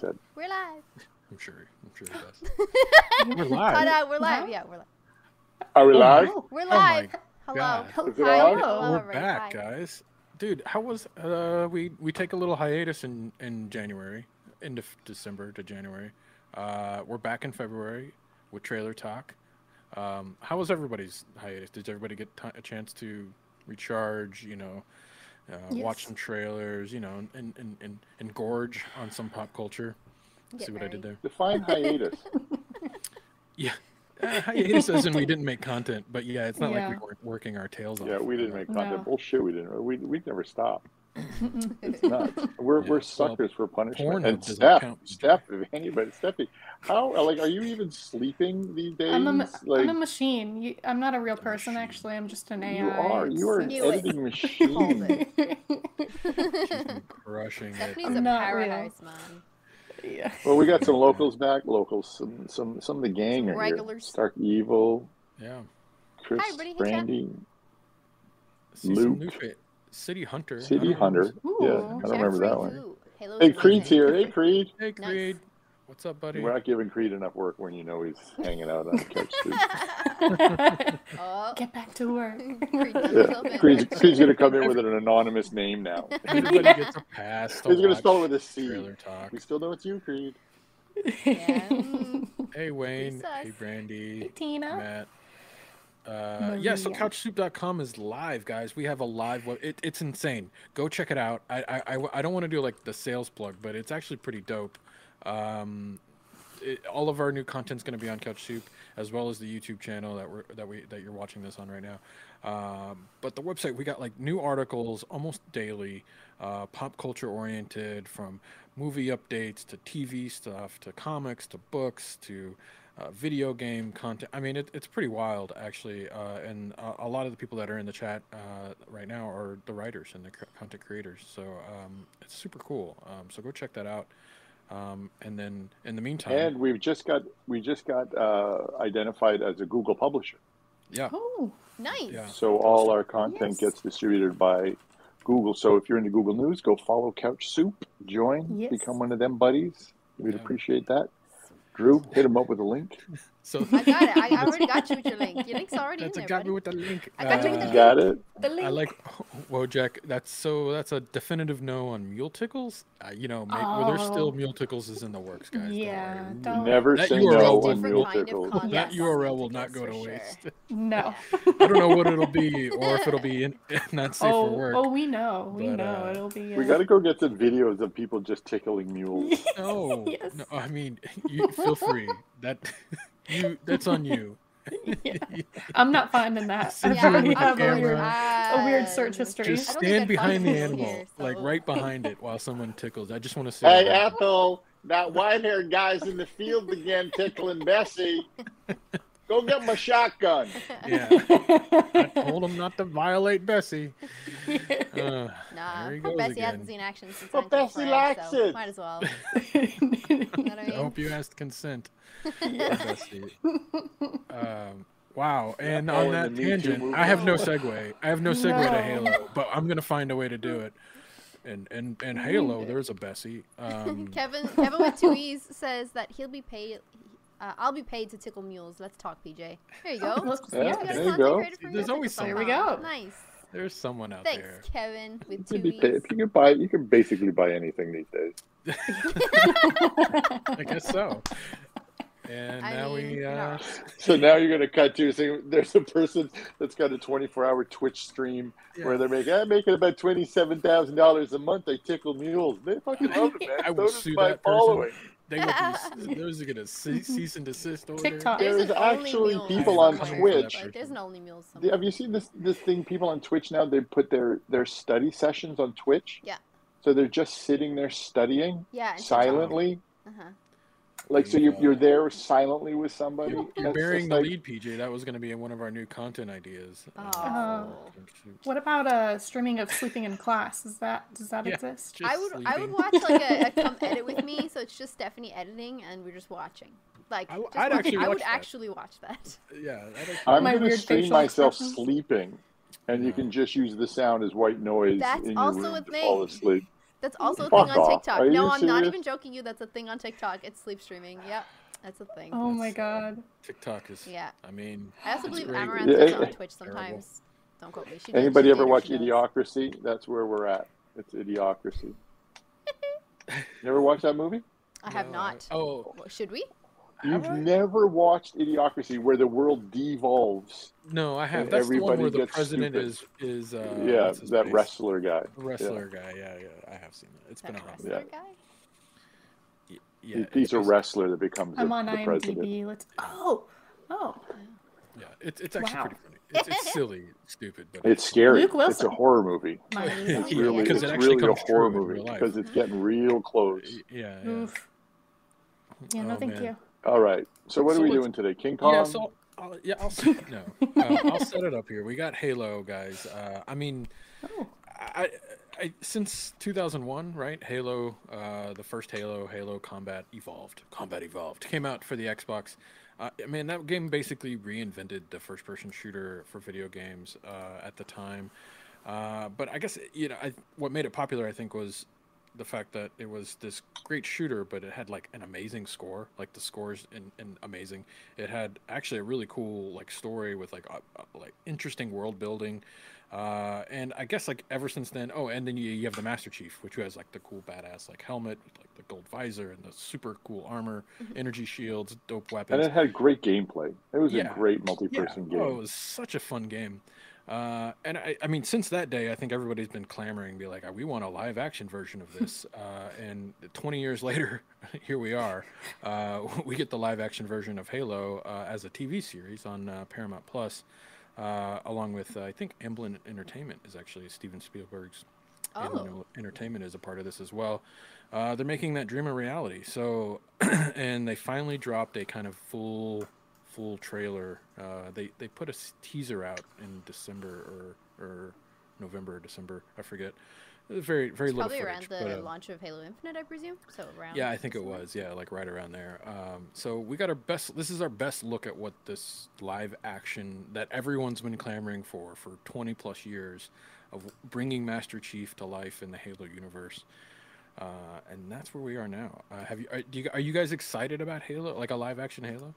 said, We're live. I'm sure. I'm sure it does. We're live. Cut out. We're live. Yeah, we're live. Are we live? We're my live. Hello. God. Is it Hi, on? hello, We're everybody. back, Hi. guys. Dude, how was uh we we take a little hiatus in in January, into f- December to January. Uh, we're back in February with trailer talk. Um, how was everybody's hiatus? Did everybody get ti a chance to recharge? You know, uh, watch some trailers. You know, and and and, and gorge on some pop culture. Get See what I did there? Define hiatus. Yeah. Uh, hiatus as in we didn't make content, but yeah, it's not Yeah. like we weren't working our tails off. Yeah, we didn't make content. No. Bullshit, we didn't. We we'd never stop. It's nuts. We're Yeah, we're well, suckers for punishment. And doesn't Steph. Steph, if anybody, Steffi, how like are you even sleeping these days? I'm a, like I'm a machine. You, I'm not a real person, machine. actually. I'm just an AI. you are. You are an Knew it. editing Hold machine. it. She's been crushing it. Stephanie's I'm a not real. paradise man. yeah. Well, we got some locals back. Locals, some some some of the gang Some are regulars. here. Stark Evil, Yeah. Chris, Hi, everybody. Hey, Jeff. Brandy, See some Luke. New fa- City Hunter. City Hunter. who's- Yeah, I don't remember that one. Ooh, Halo Hey, Creed's here. Hey, Creed. Hey, Nice. Creed. What's up, buddy? We're not giving Creed enough work when you know he's hanging out on the Couch Street. oh, Get back to work. Creed Yeah. Creed's, Creed's gonna come in with an anonymous name now. Everybody gets a pass. To He's gonna watch spell it with a C. Trailer talk. We still know it's you, Creed. Yeah. Hey, Wayne. Hey, Brandy. Tina. Matt. Uh, yeah, so couchsoup.com is live, guys. We have a live web. It, it's insane. Go check it out. I I, I, I don't want to do like the sales plug, but it's actually pretty dope. Um, it, all of our new content's going to be on Couch Soup, as well as the YouTube channel that we're that we that you're watching this on right now. Um, but the website we got like new articles almost daily, uh, pop culture oriented, from movie updates to TV stuff to comics to books to uh, video game content. I mean, it, it's pretty wild actually, uh, and a, a lot of the people that are in the chat uh, right now are the writers and the c- content creators. So um, it's super cool. Um, so go check that out. Um, and then in the meantime, And we've just got we just got uh, identified as a Google publisher. yeah, Oh, nice. Yeah. So all our content Yes. gets distributed by Google. So if you're into Google News, go follow Couch Soup, join, Yes. become one of them buddies. We'd Yeah. appreciate that. Drew, hit him up with a link. So I got it. I, I already got you with your link. Your link's already that's in there, got me with the link. I got you with Uh, the You got it? the link. I like Wojak. That's so. That's a definitive no on mule tickles. Uh, you know, make, well, there's still Oh. mule tickles is in the works, guys. don't Yeah, don't- Never That say URL no will on Different mule kind of tickles. That on URL will not go to sure. waste. No. I don't know what it'll be, or if it'll be in, not safe oh, for work. oh, we know. We know. uh, It'll be. We uh, got to go get some videos of people just tickling mules. No, Yes. no. I mean, you feel free. That you. That's on you. Yeah. I'm not finding that. Sit I Yeah, there with the have a camera. weird, a weird search history. Just I don't think stand behind the animal, here, like right behind it, while someone tickles. I just want to see. Hey, what happens. Ethel, that white haired guy's in the field again tickling Bessie. Go get my shotgun. Yeah, I told him not to violate Bessie. Uh, Nah, poor Bessie again. hasn't seen action since Well, I Bessie her, likes so it. Might as well. You know what I I hope you asked consent. Bessie. Um, wow. And Oh, on that the Me Too tangent, I have no segue. I have no segue to Halo, but I'm gonna find a way to do it. and and and Halo. There's a Bessie. Um, Kevin Kevin with two E's says that he'll be paid. Uh, I'll be paid to tickle mules. Let's talk, PJ. There you go. Let's- You Yeah, there you go. There's always tickle There we go. Nice. there's someone out there. Thanks. Kevin with You two can be paid, you can buy, you can basically buy anything these days. I guess so. And I now mean, we. Uh, wrong. So now you're going to cut to saying there's a person that's got a 24 hour Twitch stream where they're making, I'm making about $27,000 a month. They tickle mules. They fucking love it, man. I so will sue my that person. Following. they will be, those are gonna ce- cease and desist order. TikTok. There's There's actually meals people on. Twitch. Like, there's an only meals Have you seen this this thing? People on Twitch now they put their their study sessions on Twitch. Yeah. So they're just sitting there studying Yeah. silently. Uh-huh. Like so, you're, you're there silently with somebody. You're, you're That's bearing the like- lead, PJ. That was going to be one of our new content ideas. Uh, Oh. What about a streaming of sleeping in class? Is that does that Yeah. exist? I would I would watch like a, a come edit with me, so it's just Stephanie editing and we're just watching. Like I w- I'd watching. actually I would watch that. actually watch that. Yeah. I'm gonna weird stream myself expressions. sleeping, and you can just use the sound as white noise That's in your also room a to fall asleep. That's also a Fuck thing on off. TikTok. Are you No, I'm not even joking you. That's a thing on TikTok. It's sleep streaming. Yep, that's a thing. Oh my god. TikTok is. Yeah. I mean. I also believe great. Amaranth Yeah, is on Twitch Terrible. sometimes. Don't quote me. She Anybody she ever watch she does. Idiocracy? That's where we're at. It's Idiocracy. you ever watch that movie? I have No, not. Oh Well, Should we? You've I? never watched Idiocracy, where the world devolves. no, I have. And That's the one where the president stupid. is is. Uh, yeah, that face? wrestler guy. The wrestler guy. Yeah, yeah. I have seen it. It's That been around. wrestler Yeah. guy? Y- He- Yeah, He's it's a basi- wrestler that becomes the, I'm on the president. IMDb. Let's Oh. Oh. Yeah, it's it's actually Wow. pretty funny. It's, it's silly, stupid, but It's scary. Luke It's a horror movie. It's really, because it's it really a horror movie because it's getting real close. Yeah, yeah. Oof. Yeah, no Oh, thank man. you. All right. So what So are we doing today? King Kong. Yeah, so I'll, yeah, I'll set, no, uh, I'll set it up here. We got Halo, guys. Uh, I mean, Oh. I, I since 2001, right? Halo, uh, the first Halo, Halo Combat Evolved, Combat Evolved came out for the Xbox. Uh, I mean, that game basically reinvented the first-person shooter for video games uh, at the time. Uh, but I guess you know, I, what made it popular, I think, was the fact that it was this great shooter, but it had like an amazing score. Like the scores in, in amazing. It had actually a really cool like story with like uh, uh, like interesting world building. Uh, and I guess like ever since then, oh, and then you, you have the Master Chief, which has like the cool badass like helmet with like the gold visor and the super cool armor, energy shields, dope weapons. and it had great gameplay. It was Yeah. a great multi-person yeah. game. Oh, it was such a fun game. Uh, and I, I mean, since that day, I think everybody's been clamoring, be like, we want a live action version of this. Uh, and 20 years later, here we are. Uh, we get the live action version of Halo uh, as a TV series on uh, Paramount Plus, uh, along with, uh, I think, Amblin Entertainment is actually Steven Spielberg's. Oh. Entertainment is a part of this as well. Uh, they're making that dream a reality. So, and they finally dropped a kind of full, full trailer. Uh, they they put a teaser out in December or or November or December. I forget. Very very little probably around the but, uh, launch of Halo Infinite, I presume. So around. yeah, I think it was. Yeah, like right around there. Um, so we got our best. This is our best look at what this live action that everyone's been clamoring for for 20 plus years of bringing Master Chief to life in the Halo universe. Uh, and that's where we are now. Uh, have you are, do you are you guys excited about Halo, like a live action Halo?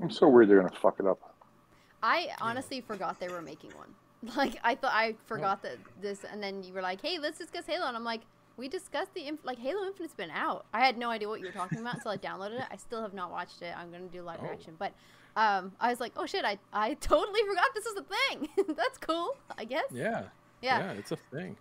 I'm so worried they're gonna fuck it up. I honestly forgot they were making one. Like I thought I forgot that this, and then you were like, "Hey, let's discuss Halo," and I'm like, "We discussed the inf- like Halo Infinite's been out." I had no idea what you were talking about until I downloaded it. I still have not watched it. I'm gonna do live Oh. reaction, but um, I was like, "Oh shit, I I totally forgot this is a thing." That's cool, I guess. Yeah. Yeah, it's a thing.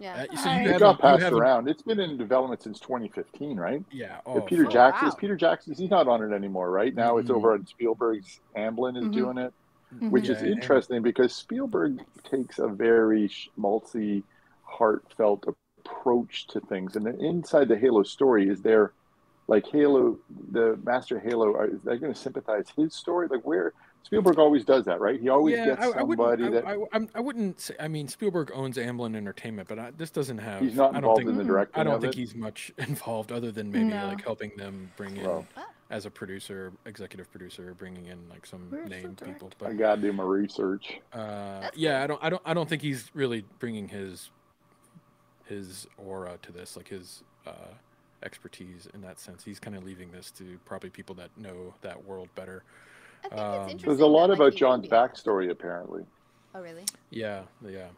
Yeah. Uh, so I- you It It haven't- got you passed haven't- around. It's been in development since 2015, right? Yeah. Yeah, Oh, Peter Oh, Jackson. wow. Is Peter Jackson? He's not on it anymore, right? Now it's Mhm. over on Spielberg's. Amblin is Mhm. doing it, which Yeah, is and- interesting because Spielberg takes a very sh- multi, heartfelt approach to things, and then inside the Halo story is there, like Halo, the Master Halo. Are, is they going to sympathize his story? Like where Spielberg always does that, right? He always yeah, gets I, I somebody that I, I, I'm- wouldn't say. I mean, Spielberg owns Amblin Entertainment, but I, this doesn't have. he's not I don't involved think. in the directing I don't think it. he's much involved, other than maybe No. like helping them bring in Well, as a producer, executive producer, bringing in like some named people. But I gotta do my research. uh, yeah. I don't. I don't. I don't think he's really bringing his his aura to this, like his uh, expertise in that sense. He's kind of leaving this to probably people that know that world better. I think Um, it's There's interesting. There's a lot that, like, about he John's backstory, apparently. Oh really? Yeah, yeah,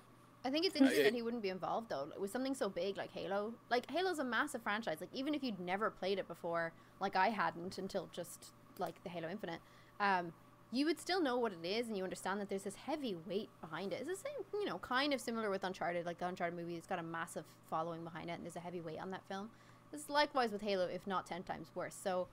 I think it's interesting it- that he wouldn't be involved though. With something so big like Halo, like Halo's a massive franchise. Like even if you'd never played it before, like I hadn't until just like the Halo Infinite, um, you would still know what it is, and you understand that there's this heavy weight behind it. It's the same, you know, kind of similar with Uncharted. Like the Uncharted movie, it's got a massive following behind it, and there's a heavy weight on that film. It's likewise with Halo, if not ten times worse. So,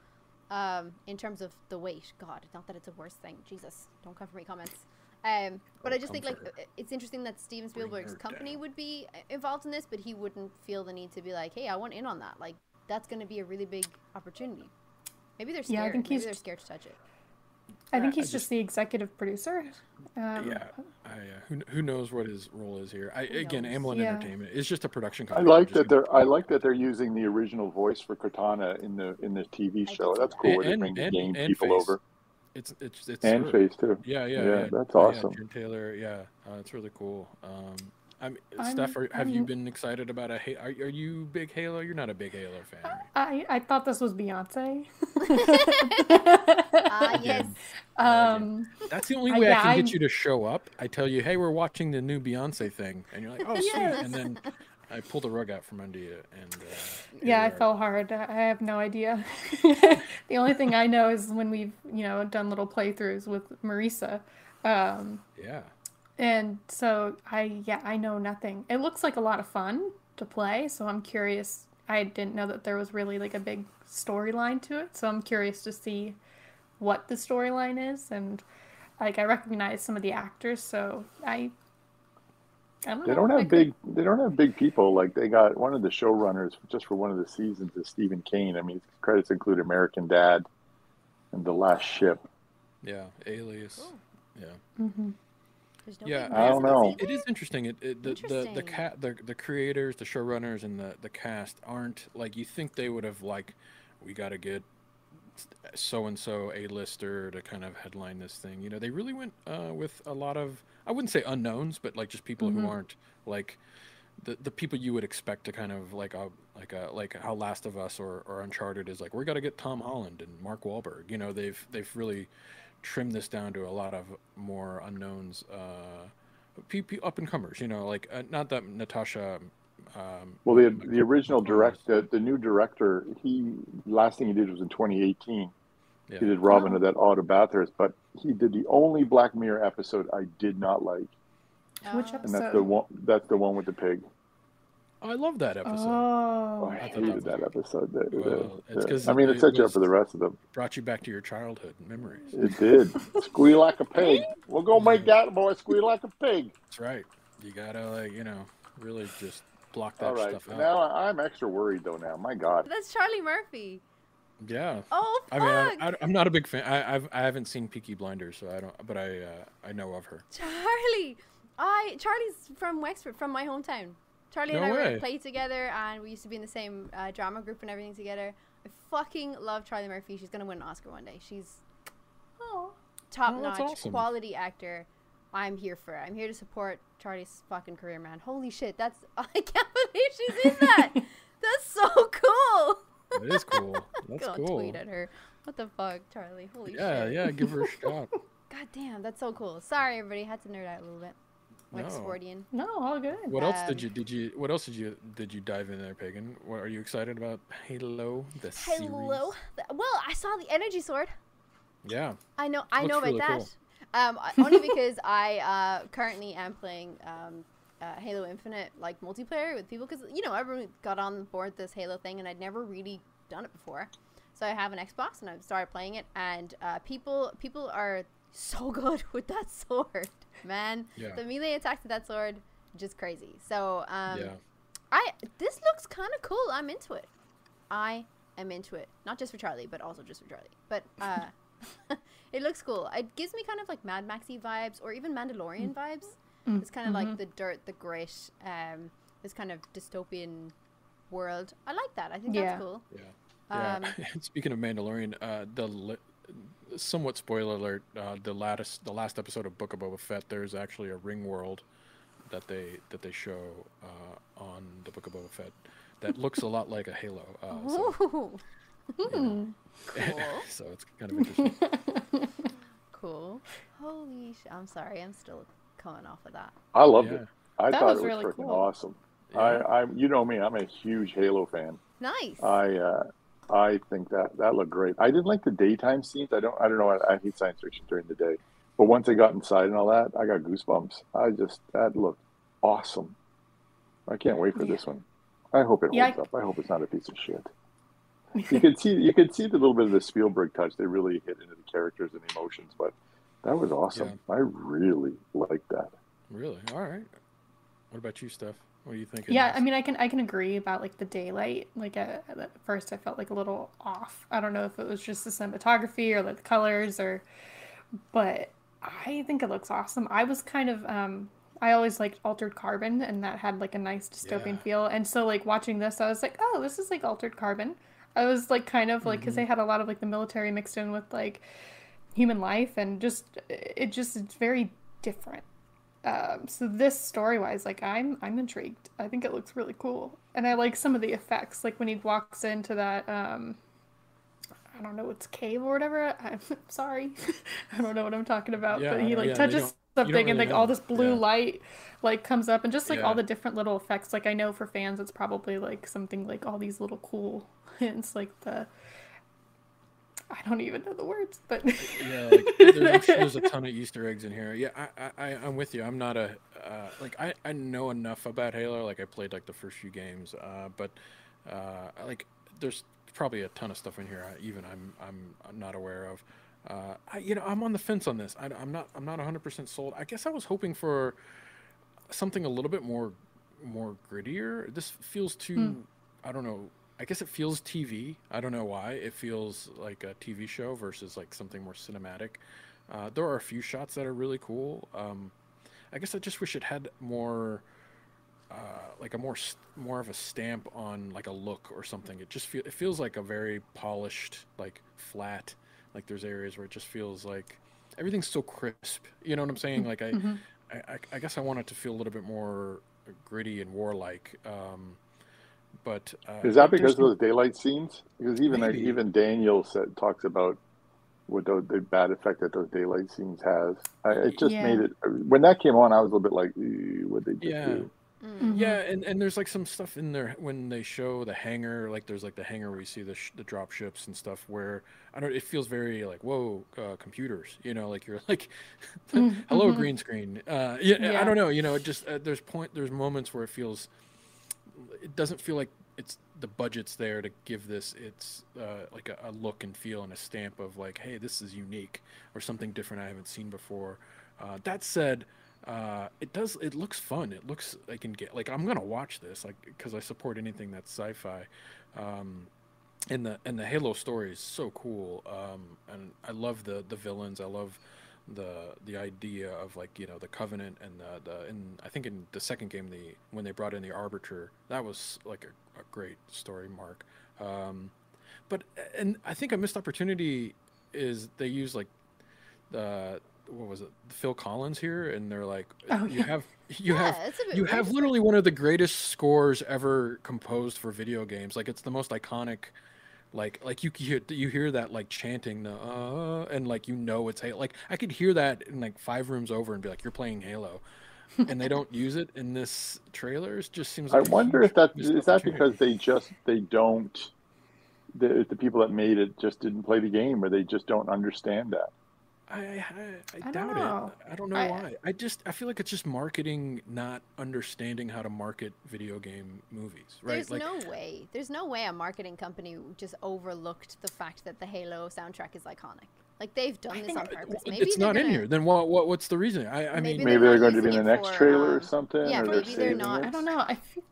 um, in terms of the weight, God, not that it's a worse thing. Jesus, don't come for me comments. Um, but Oh, I just think like comfort. it's interesting that Steven Spielberg's company down. would be uh, involved in this, but he wouldn't feel the need to be like, "Hey, I want in on that." Like that's going to be a really big opportunity. Maybe they're scared. Yeah, I think Maybe he's- they're scared to touch it. I think I he's just- just the executive producer. Um, yeah. I, uh, who who knows what his role is here? I, again, knows? Amblin Yeah. Entertainment is just a production company. I like that they're I like that they're using the original voice for Cortana in the in the TV show. That's that. cool. where they And- bring the and- game and people Face. over It's it's it's and her. face too. Yeah, yeah, Yeah, yeah. that's awesome. Jen Taylor, yeah, uh, it's really cool. Um, I'm, I'm- Steph, are, have you I'm- been excited about a? Ha- Are, are you big Halo? You're not a big Halo fan, right? I, I thought this was Beyonce. Ah, yes. um, That's the only Uh, way yeah, I can get I'm- you to show up. I tell you, hey, we're watching the new Beyonce thing, and you're like, oh, sweet, Yes. and then I pull the rug out from under you, and uh, yeah, I here we are. fell hard. I have no idea. the only thing I know is when we've, you know, done little playthroughs with Marisa. Um, Yeah, and so I, yeah, I know nothing. It looks like a lot of fun to play, so I'm curious. I didn't know that there was really like a big storyline to it, so I'm curious to see what the storyline is. And like, I recognize some of the actors, so I, I don't They know. don't I have could- big. They don't have big people. Like they got one of the showrunners just for one of the seasons is Steven Kane. I mean, credits include American Dad and The Last Ship. yeah, Alias. Cool. Yeah, Mhm. There's no Yeah, I don't know. it is interesting. It, it the the the, Interesting. ca- the the creators, the showrunners, and the the cast aren't like you think they would have like. We got to get so and so a lister to kind of headline this thing. You know, they really went uh, with a lot of I wouldn't say unknowns, but like just people who Mhm. aren't like the the people you would expect to kind of like a like a like how Last of Us or, or Uncharted is like we got to get Tom Holland and Mark Wahlberg. You know, they've they've really trimmed this down to a lot of more unknowns, uh, pe- pe- up and comers. You know, like uh, not that Natasha. Um, Well, the the original director, the, the new director he last thing he did was in 2018. Yeah. He did Robin of that Otto Bathurst, but he did the only Black Mirror episode I did not like, Which Oh. and that's the one that's the one with the pig. I love that episode. Oh, I I thought hated that that episode. The- the- Well, it's the- 'cause I mean, it it sets you up for the rest of them. Brought you back to your childhood memories. It did. squeal like a pig. We're gonna make that boy squeal like a pig. That's right. You gotta like you know really just block that All right. stuff out. Now I- I'm extra worried though. Now, my God. That's Charlie Murphy. yeah. Oh I fuck! mean, I, I, I'm not a big fan. I, I've I haven't seen Peaky Blinders, so I don't. But I uh, I know of her. Charlie, I Charlie's from Wexford, from my hometown. Charlie and No I way. played together, and we used to be in the same uh, drama group and everything together. I fucking love Charlie Murphy. She's gonna win an Oscar one day. She's oh. top oh, notch awesome. quality actor. I'm here for it. I'm here to support Charlie's fucking career, man. Holy shit, that's I can't believe she's in that. that's so cool. It is cool. That's Go cool. tweet at her. What the fuck, Charlie? Holy Yeah, shit. yeah. Give her a shot. God damn, that's so cool. Sorry, everybody, had to nerd out a little bit. No. Wexfordian. No, all good. What else did Um, you did you What else did you did you dive in there, Pagan? What are you excited about? Halo, the series? Hello. Well, I saw the energy sword. Yeah. I know. I know Looks about really that. Um, only because I uh, currently am playing um, uh, Halo Infinite like multiplayer with people because you know everyone got on board this Halo thing and I'd never really done it before. So I have an Xbox and I've started playing it and uh, people people are so good with that sword, man. Yeah. The melee attacks with that sword, just crazy. So um, yeah. I this looks kind of cool. I'm into it. I am into it. Not just for Charlie, but also just for Charlie. But uh, it looks cool. It gives me kind of like Mad Maxy vibes, or even Mandalorian vibes. Mm, It's kind of mhm. like the dirt, the grit, um, this kind of dystopian world. I like that. I think Yeah. that's cool. Yeah. Yeah. Um, And Speaking of Mandalorian, uh, the li- somewhat spoiler alert: uh, the latest, the last episode of Book of Boba Fett, there's actually a ring world that they that they show uh, on the Book of Boba Fett that looks a lot like a Halo. Uh, so, Ooh, you know. Cool. so it's kind of interesting. cool. Holy sh! I'm sorry, I'm still coming off of that. I loved Yeah. it. I That thought was it was really freaking cool. awesome. Yeah. I, I, you know me, I'm a huge Halo fan. Nice. I, uh, I think that that looked great. I didn't like the daytime scenes. I don't, I don't know. I, I hate science fiction during the day, but once I got inside and all that, I got goosebumps. I just that looked awesome. I can't wait for Yeah. this one. I hope it Yeah, holds I- up. I hope it's not a piece of shit. You could see, you could see the little bit of the Spielberg touch. They really hit into the characters and emotions, but that was awesome. I really liked that. Really? All right. What about you, Steph? What do you think? Yeah? I mean, I can I can agree about like the daylight. Like uh, at first, I felt like a little off. I don't know if it was just the cinematography or like the colors or, but I think it looks awesome. I was kind of um, I always liked Altered Carbon, and that had like a nice dystopian Yeah. feel. And so like watching this, I was like, oh, this is like Altered Carbon. I was like kind of like because they had a lot of like the military mixed in with like human life, and just it just it's very different um, so this story wise like i'm i'm intrigued. I think it looks really cool. And i like some of the effects like when he walks into that um i don't know it's cave or whatever. I'm sorry. I don't know what i'm talking about Yeah, but he like yeah, touches something and really like all this blue Yeah. light like comes up and just like all the different little effects. Like i know for fans it's probably like something like all these little cool hints like the i don't even know the words but yeah, like, there's, there's a ton of Easter eggs in here. Yeah, I, I, I'm with you. I'm not a uh, like I, I know enough about Halo. Like I played like the first few games, uh, but uh, like there's probably a ton of stuff in here. I, even I'm I'm not aware of. Uh, I, you know, I'm on the fence on this. I, I'm not I'm not 100 percent sold. I guess I was hoping for something a little bit more more grittier. This feels too. I don't know. I guess it feels TV. I don't know why. It feels like a TV show versus like something more cinematic. Uh, there are a few shots that are really cool. Um, I guess I just wish it had more, uh, like a more more of a stamp on like a look or something. It just feel it feels like a very polished, like flat. Like there's areas where it just feels like everything's so crisp. You know what I'm saying? Like I, Mhm. I, I, I guess I want it to feel a little bit more gritty and warlike. Um, but uh, Is that because of those daylight scenes? Because even like, Maybe. even Daniel said talks about what the, the bad effect that those daylight scenes has. I, it just Yeah. made it when that came on. I was a little bit like, what they just Yeah. do? Mm. Yeah, and, and there's like some stuff in there when they show the hangar, like there's like the hangar where you see the sh- the drop ships and stuff where I don't. It feels very like whoa, uh, computers. You know, like you're like, hello Mhm. green screen. Uh, yeah, I don't know. You know, it just uh, there's point there's moments where it feels, it doesn't feel like it's the budget's there to give this it's uh, like a, a look and feel and a stamp of like, hey, this is unique or something different I haven't seen before. Uh, that said, uh, it does. It looks fun. It looks I can get like I'm gonna watch this like because I support anything that's sci-fi. Um, and the and the Halo story is so cool. Um, and I love the the villains. I love the the idea of like you know the Covenant and the the and I think in the second game the when they brought in the Arbiter that was like a, a great story mark. Um, but and I think a missed opportunity is they use like the what was it Phil Collins here and they're like Oh, you yeah. have you yeah, have it's a bit you have literally one of the greatest scores ever composed for video games. Like it's the most iconic. Like like you hear you hear that like chanting the uh and like you know it's Halo. Like I could hear that in like five rooms over and be like you're playing Halo, and they don't use it in this trailer. It just seems. I Like a wonder if that is that because they just they don't the the people that made it just didn't play the game or they just don't understand that. I I, I, I doubt don't know. it. I don't know I- why. I just I feel like it's just marketing, not understanding how to market video game movies. Right? There's like no way. There's no way a marketing company just overlooked the fact that the Halo soundtrack is iconic. Like they've done I this on purpose. Maybe it's they're not in gonna- here. Then what, what what's the reason? I I Maybe mean Maybe they're they're going to be in the next for, trailer or um, something, yeah, or they're maybe they're not- it. I don't know. I feel,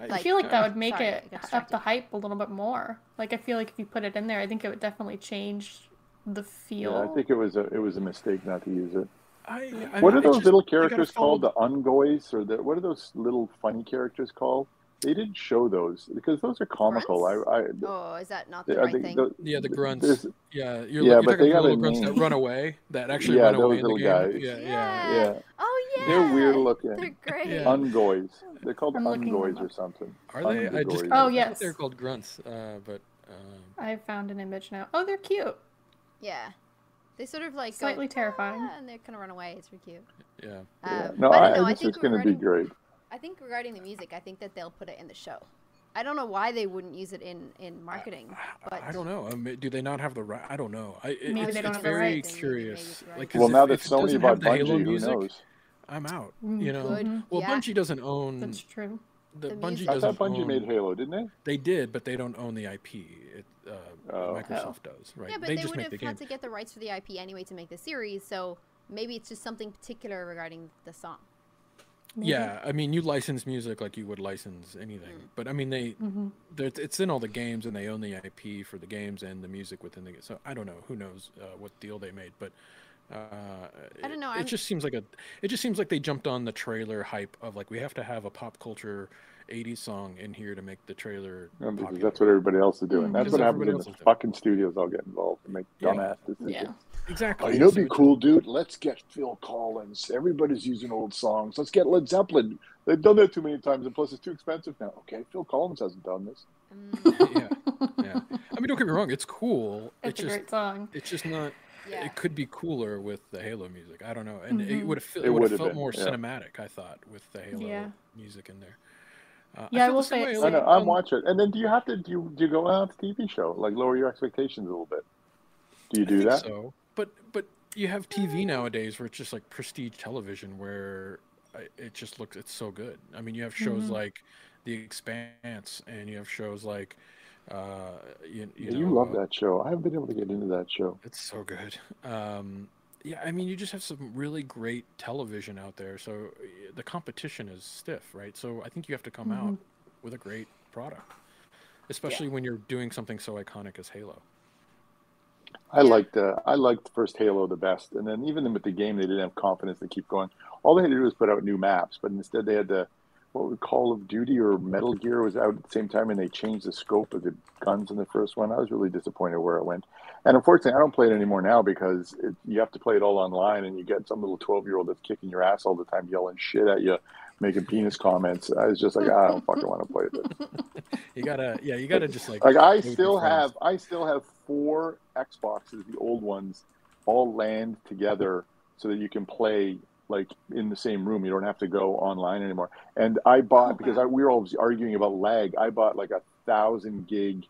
I, I Like- feel like that would make Sorry, it up the hype a little bit more. Like I feel like if you put it in there, I think it would definitely change the feel. Yeah, I think it was a it was a mistake not to use it. I, I, What are those just- little characters called? The Unggoys or the what are those little funny characters called? They didn't show those because those are comical. I, I Oh, is that not the I right think thing? the- Yeah, the grunts. Yeah, you're, Yeah, you're but talking they about the got a little grunts that run away, that actually Yeah, run away those in the little game. guys. Yeah, yeah. Yeah. yeah, Oh yeah, They're weird looking. They're great. Yeah. Unggoys. They're called I'm unggoys or something. Are they? I just Unggoys. Oh, I think yes. they're called grunts. Uh, but um, I found an image now. Oh, they're cute. Yeah. They sort of like go, Slightly terrifying. "Ah," and they kind of run away. It's really cute. yeah. Yeah. Um, No, but I, don't know. I I think think it's going to be great. I think regarding the music, I think that they'll put it in the show. I don't know why they wouldn't use it in in marketing, but I don't know. I mean, do they not have the right? I don't know. I, it, Maybe it's, they don't it's have the very rights. Maybe- curious. maybe it's right. Like, 'cause Well, if- now that if it Sony bought have the Halo Bungie, who knows? I'm out. Mm, You know. Good. Well, Yeah. Bungie doesn't own. That's true. The, The Bungie music. I doesn't thought Bungie own. made Halo, didn't they? They did, but they don't own the IP. It, Oh. Microsoft does, right? yeah, but they, they, just would make have the game. had to get the rights for the IP anyway to make the series. So maybe it's just something particular regarding the song. Maybe. Yeah, I mean, you license music like you would license anything, Mm. but I mean, they mm-hmm. it's in all the games, and they own the IP for the games and the music within the. So I don't know. Who knows uh, what deal they made, but. Uh, I don't know, It, I'm- just seems like a. It just seems like they jumped on the trailer hype of like we have to have a pop culture, '80s song in here to make the trailer. No, because that's what everybody else is doing. Mm, That's because what happens everybody when else the fucking studios I'll get involved and make Yeah. dumbass decisions. Yeah. exactly. Oh, you know, it'd be cool, dude. Let's get Phil Collins. Everybody's using old songs. Let's get Led Zeppelin. They've done that too many times, and plus it's too expensive now. Okay, Phil Collins hasn't done this. Mm, yeah, yeah. I mean, don't get me wrong. It's cool. It's it's a just great song. it's just not. yeah. It could be cooler with the Halo music. I don't know, and it Mhm. would have It it would have felt been, more yeah. cinematic. I thought with the Halo Yeah. music in there. Uh, Yeah, I feel will say way, it's I know, I'm um, watching. And then, do you have to do you, do you go out to TV show like lower your expectations a little bit? Do you I do think that? So, but but you have TV nowadays where it's just like prestige television where it just looks it's so good. I mean, you have shows Mhm. like The Expanse, and you have shows like uh, you, you, Yeah, know, you love uh, that show. I haven't been able to get into that show. It's so good. Um, yeah, I mean, you just have some really great television out there. So uh, the competition is stiff, right? So I think you have to come out Mhm. with a great product, especially when you're doing something so iconic as Halo. I liked uh, I liked first Halo the best, and then even with the game, they didn't have confidence to keep going. All they had to do was put out new maps, but instead they had the what would Call of Duty or Metal Gear was out at the same time, and they changed the scope of the guns in the first one. I was really disappointed where it went, and unfortunately, I don't play it anymore now because it, you have to play it all online, and you get some little twelve year old that's kicking your ass all the time, yelling shit at you, making penis comments. I was just like, ah, I don't fucking want to play this. You gotta, yeah, you gotta just like. Like I play with your still have, I still have four Xboxes, the old ones, all land together so that you can play like in the same room. You don't have to go online anymore. And I bought Oh, because. I, we were always arguing about lag. I bought like a thousand gig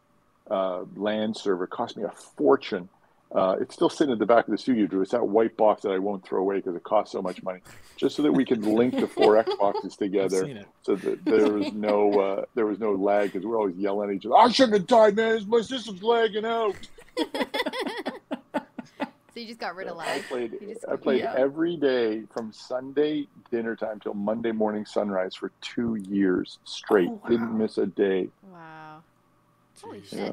uh, LAN server. It cost me a fortune. Uh, it's still sitting at the back of the studio, Drew. It's that white box that I won't throw away because it costs so much money. Just so that we can link the four Xboxes I've together so that there was no uh, there was no lag because we're always yelling at each other. I shouldn't have died, man. My system's lagging out. So you just got rid of lag. I lag. played just- I played Yeah. every day from Sunday dinner time till Monday morning sunrise for two years straight. Oh, wow. Didn't miss a day. Wow. Holy Jeez, shit. Yeah.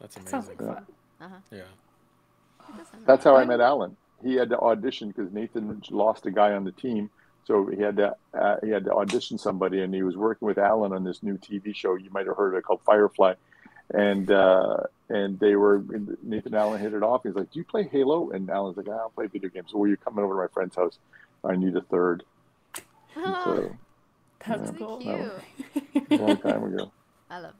That's That sounds amazing. like Yeah. fun. Uh-huh. Yeah. It does sound That's how I met Alan. He had to audition because Nathan lost a guy on the team, so he had to uh, he had to audition somebody, and he was working with Alan on this new TV show. You might have heard of it called Firefly, and uh, and they were Nathan and Alan hit it off. He's like, "Do you play Halo?" And Alan's like, "I don't play video games." So, well, you're coming over to my friend's house. I need a third. And so That's Really cool. cute. a long time ago. I love that.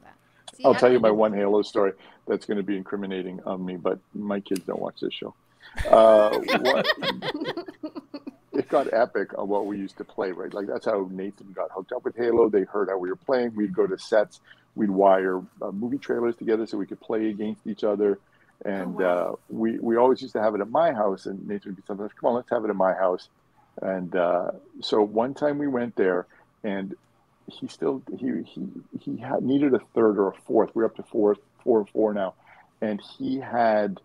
See, I'll I tell you my one Halo story that's going to be incriminating on me, but my kids don't watch this show. Uh, what, it got epic on what we used to play, right? Like that's how Nathan got hooked up with Halo. They heard how we were playing. We'd go to sets. We'd wire uh, movie trailers together so we could play against each other. And Oh, wow. uh, we we always used to have it at my house. And Nathan would be sometimes, come on, let's have it at my house. And uh, so one time we went there, and he still he he he had needed a third or a fourth. We're up to four four four now, and he had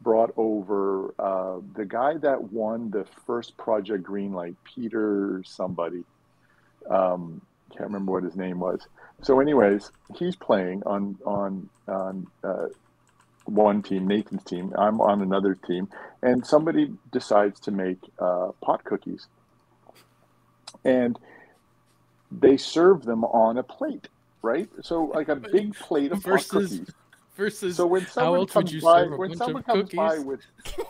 brought over uh, the guy that won the first Project Greenlight, Peter somebody. Um, can't remember what his name was. So, anyways, he's playing on on on uh, one team, Nathan's team. I'm on another team, and somebody decides to make uh, pot cookies, and they serve them on a plate, right? So, like a big plate of pot Versus cookies. Versus, So when someone else would comes you by, serve a when bunch someone of comes by with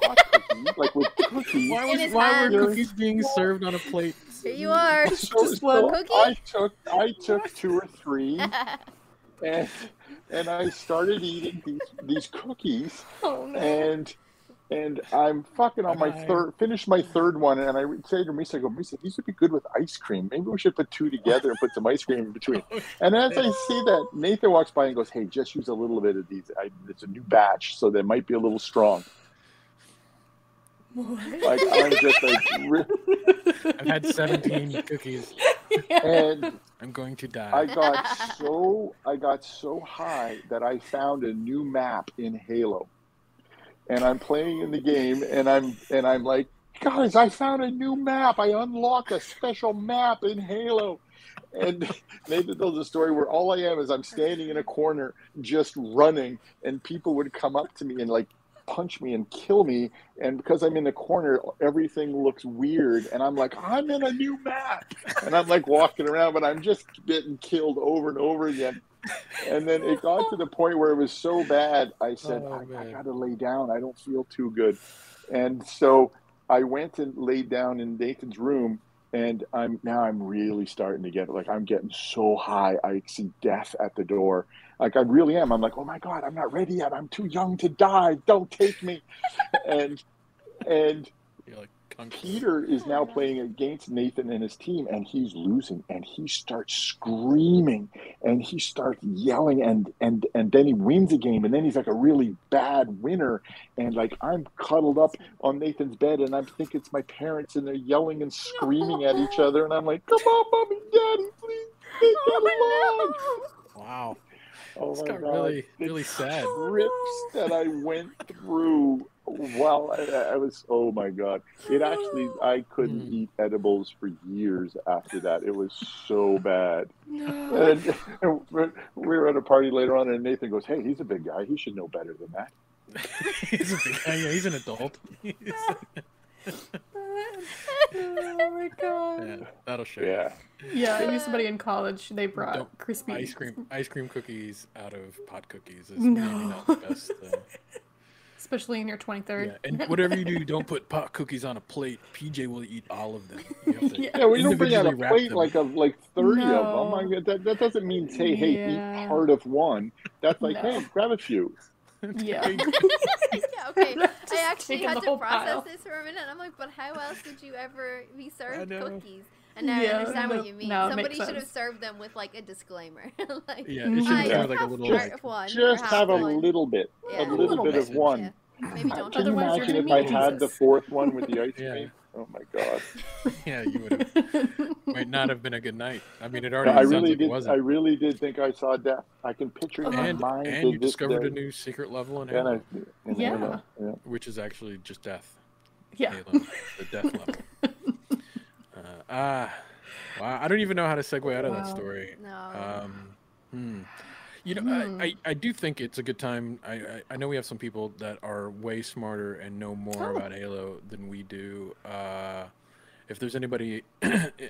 hot cookies, like with cookies, why, was, why were cookies being served on a plate Here you are. So, Just one so cookie? I took I took two or three, and and I started eating these these cookies, Oh no. and and I'm fucking on my third, finished my third one, and I say to Misa, I go, Misa, these would be good with ice cream. Maybe we should put two together and put some ice cream in between. And as I see that, Nathan walks by and goes, Hey, just use a little bit of these. I, it's a new batch, so they might be a little strong. Like I'm just like, I've had 17 cookies. and I'm going to die. I got so I got so high that I found a new map in Halo, and I'm playing in the game, and I'm and I'm like, guys, I found a new map. I unlocked a special map in Halo. And Nathan tells a story where all I am is I'm standing in a corner just running, and people would come up to me and like punch me and kill me. And because I'm in the corner, everything looks weird. And I'm like, I'm in a new map. And I'm like walking around, but I'm just getting killed over and over again. And then it got to the point where it was so bad, I said, Oh, I, I got to lay down. I don't feel too good. And so I went and laid down in Nathan's room. And I'm now I'm really starting to get like I'm getting so high I see death at the door. Like I really am. I'm like, oh my god, I'm not ready yet. I'm too young to die. Don't take me. and and You're like. Peter is now playing against Nathan and his team, and he's losing. And he starts screaming, and he starts yelling, and and and then he wins a game, and then he's like a really bad winner. And like I'm cuddled up on Nathan's bed, and I think it's my parents, and they're yelling and screaming at each other, and I'm like, "Come on, mommy, daddy, please, take that oh, along." Wow. Oh This my got god, really, The really sad. trips that I went through while I, I was oh my god it actually I couldn't Hmm. eat edibles for years after that it was so bad No. and, and we were at a party later on and Nathan goes hey he's a big guy he should know better than that he's, a big, guy. yeah, he's an adult. oh my god. yeah, that'll show yeah Yeah, I knew somebody in college. They brought Don't- crispy Ice cream, ice cream cookies out of pot cookies is No. maybe not the best thing. especially in your 23rd. Yeah, and whatever you do, don't put pot cookies on a plate. PJ will eat all of them. You have to Yeah. yeah we don't bring out a plate them. like of like 30 of them oh my god that, that doesn't mean say hey Yeah. eat part of one that's like No. hey grab a few Yeah. yeah, okay. Just I actually had to process pile. this for a minute. I'm like, but how else would you ever be served cookies? And now Yeah, I understand no- what you mean. now it Somebody makes should have served them with like a disclaimer. like, Yeah, mm-hmm. it should "Hi, be Yeah. kind of like a little part like one, just half have a one." little bit Yeah. a little, little bit of one Yeah. Maybe don't Can you Otherwise, imagine you're if I be had the fourth one with the ice Yeah. cream? Oh my god! yeah, you would have might not have been a good night. I mean, it already I sounds really like it did. wasn't. I really did think I saw death. I can picture it in and my mind. and you this discovered a new secret level in And I, Halo, Yeah. Halo, yeah. which is actually just death. yeah. Halo, the death level. Uh, ah, wow! I don't even know how to segue out of that story. No. Um, hmm. You know, Hmm. I, I, I do think it's a good time. I, I, I know we have some people that are way smarter and know more Oh. about Halo than we do. Uh, if there's anybody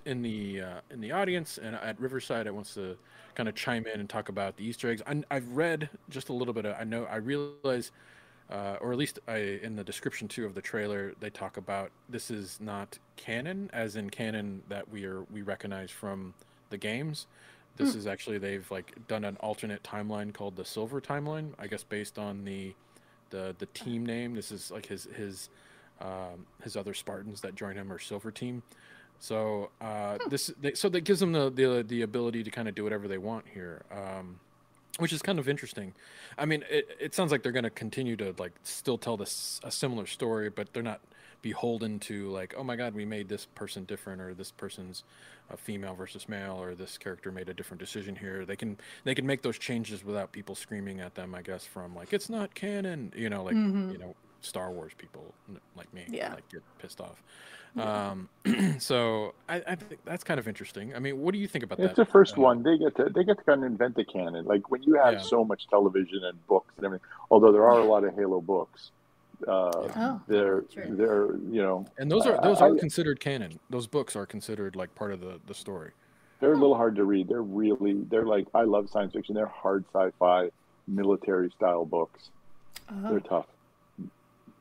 in the uh, in the audience and at Riverside that wants to kind of chime in and talk about the Easter eggs, I, I've read just a little bit. Of, I know I realize, uh, or at least I in the description too of the trailer, they talk about this is not canon, as in canon that we are we recognize from the games. This is actually they've like done an alternate timeline called the Silver Timeline. I guess based on the the the team name. This is like his his um, his other Spartans that join him are Silver Team. So uh, this they, so that gives them the, the the ability to kind of do whatever they want here, um, which is kind of interesting. I mean, it, it sounds like they're going to continue to like still tell this a similar story, but they're not beholden to like, oh my God, we made this person different, or this person's a female versus male, or this character made a different decision here. They can they can make those changes without people screaming at them. I guess from like it's not canon, you know, like Mhm. you know Star Wars people like me, Yeah. like get pissed off. Um, so I, I think that's kind of interesting. I mean, what do you think about It's that? It's the first Uh, one. They get to they get to kind of invent the canon. Like when you have Yeah. so much television and books and everything. Although there are a lot of Halo books, uh, Oh. they're True. they're you know And those are those I- are considered canon. Those books are considered like part of the the story. they're a little hard to read. They're really they're like I love science fiction. They're hard sci-fi, military style books. Oh. They're tough.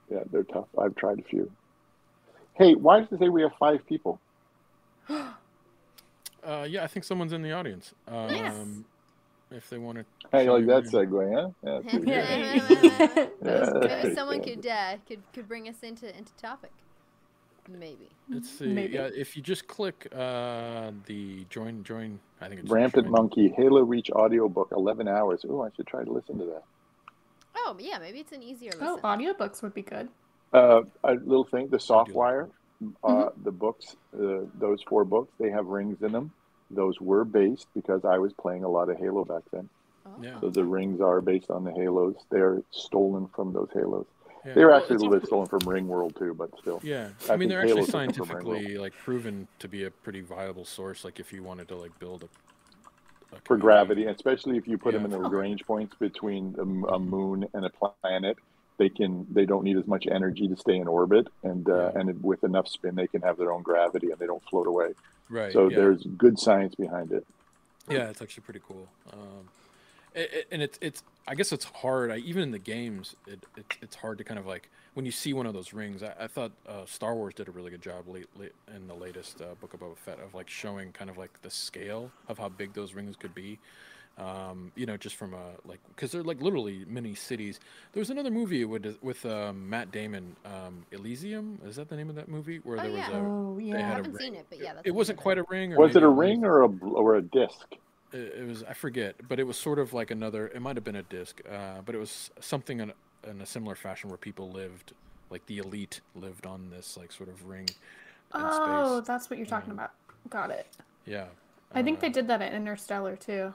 Yeah, they're tough. I've tried a few. Hey, why does it say we have five people? Uh, yeah, I think someone's in the audience. Um, Yes. If they want to. Hey, like that segue, huh? Yeah, that's. Yeah. Yeah, Maybe someone could uh, could could bring us into into topic. Maybe. Let's see. Maybe. Yeah, if you just click uh, the join, join. I think it's Rampant join. Monkey Halo Reach audiobook, 11 hours. Oh, I should try to listen to that. Oh yeah, maybe it's an easier listen. Oh, audiobooks would be good. Uh, a little thing, the Softwire, uh, Mm-hmm. the books, uh, those four books, they have rings in them. Those were based because I was playing a lot of Halo back then. Oh. Yeah. So the rings are based on the Halos. They're stolen from those Halos. yeah. They were Well, actually a little bit stolen from Ringworld too, but still. Yeah, I I, mean they're actually Halo's different from Rainbow. scientifically like proven to be a pretty viable source. Like if you wanted to like build a, a For gravity, especially if you put them in the Lagrange points between a moon and a planet, they can they don't need as much energy to stay in orbit, and uh, Yeah. and with enough spin, they can have their own gravity and they don't float away. right? So yeah. there's good science behind it. Yeah, it's actually pretty cool. Um, and it's it's I guess it's hard. I, even in the games, it, it it's hard to kind of like when you see one of those rings. I, I thought uh, Star Wars did a really good job late, late in the latest uh, Book of Boba Fett of like showing kind of like the scale of how big those rings could be. Um, you know, just from a like because they're like literally mini cities. There was another movie with with um, Matt Damon, um, Elysium. Is that the name of that movie? Where Oh, there yeah. was a Oh they yeah. I had a haven't ring. seen it, but yeah, that's it wasn't quite a ring. Or Was it a ring or a or a disc? it, it was I forget, but it was sort of like another. It might have been a disc, uh, but it was something in, in a similar fashion where people lived, like the elite lived on this like sort of ring Oh, space. that's what you're talking about. Got it. Yeah. I think they Uh, did that at Interstellar too.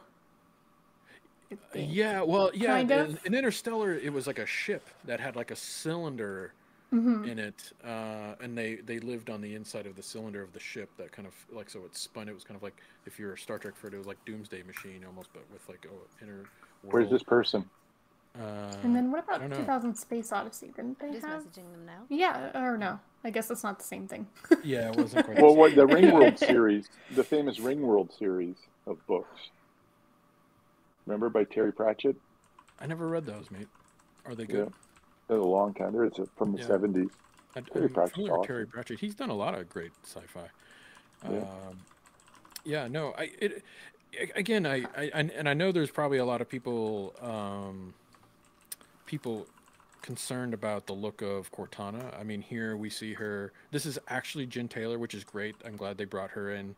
Yeah, well, yeah. Kind of. in, in Interstellar, it was like a ship that had like a cylinder Mhm. in it, uh, and they they lived on the inside of the cylinder of the ship. That kind of like so it spun. It was kind of like if you're a Star Trek for it, it was like Doomsday Machine almost, but with like a inner. Where's this person? Uh, And then what about 2000 Space Odyssey? Didn't they Just have? messaging them now. Yeah, or no? I guess it's not the same thing. Yeah, it wasn't quite. Well, the what the same. Ringworld series, the famous Ringworld series of books. Remember by Terry Pratchett? I never read those, mate. Are they Yeah, They're a long time. There, it's from the Yeah. seventies. I, Terry I'm Pratchett's awesome. Terry Pratchett. He's done a lot of great sci-fi. Yeah. Um, yeah, no, I it again, I, I I- and I know there's probably a lot of people um, people concerned about the look of Cortana. I mean, here we see her. This is actually Jen Taylor, which is great. I'm glad they brought her in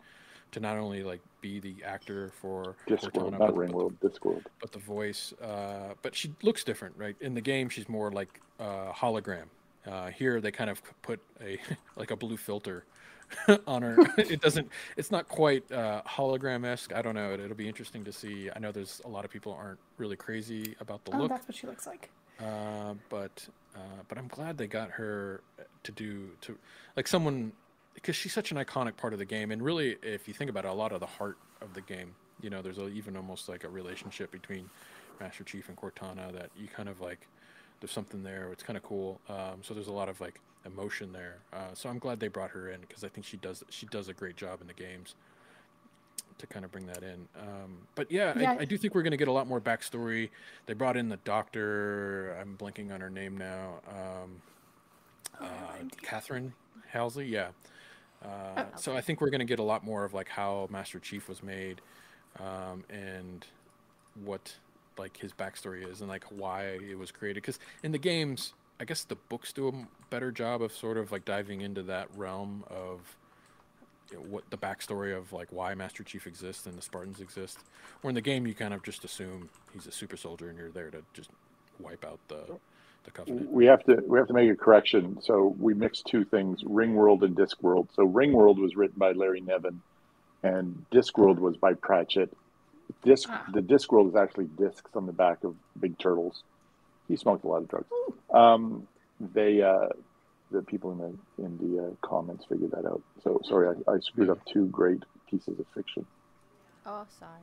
to not only like be the actor for Discworld, Cortana, not but, but the Ringworld, Discworld. but the voice uh, but she looks different right in the game she's more like uh, hologram uh, here they kind of put a like a blue filter on her it doesn't it's not quite uh, hologram-esque i don't know it, it'll be interesting to see i know there's a lot of people aren't really crazy about the Oh, look that's what she looks like. Uh, but uh, but I'm glad they got her to do to like someone because she's such an iconic part of the game, and really, if you think about it, a lot of the heart of the game. You know, there's a, even almost like a relationship between Master Chief and Cortana that you kind of like. There's something there. It's kind of cool. Um, so there's a lot of like emotion there. Uh, so I'm glad they brought her in because I think she does she does a great job in the games to kind of bring that in. Um, but yeah, Yeah. I, I do think we're going to get a lot more backstory. They brought in the doctor. I'm blanking on her name now. Um, Oh, uh. Catherine Halsey. Yeah. Uh, Oh. so I think we're going to get a lot more of like how Master Chief was made, um, and what like his backstory is, and like why it was created. Because in the games, I guess the books do a better job of sort of like diving into that realm of you know, what the backstory of like why Master Chief exists and the Spartans exist. Where in the game, you kind of just assume he's a super soldier and you're there to just wipe out the the Covenant. We have to we have to make a correction. So we mixed two things: Ringworld and Discworld. So Ringworld was written by Larry Niven, and Discworld was by Pratchett. Disc Ah. the Discworld is actually discs on the back of big turtles. He smoked a lot of drugs. Um, they uh, the people in the in the uh, comments figured that out. So sorry, I, I screwed up two great pieces of fiction. Oh, sorry.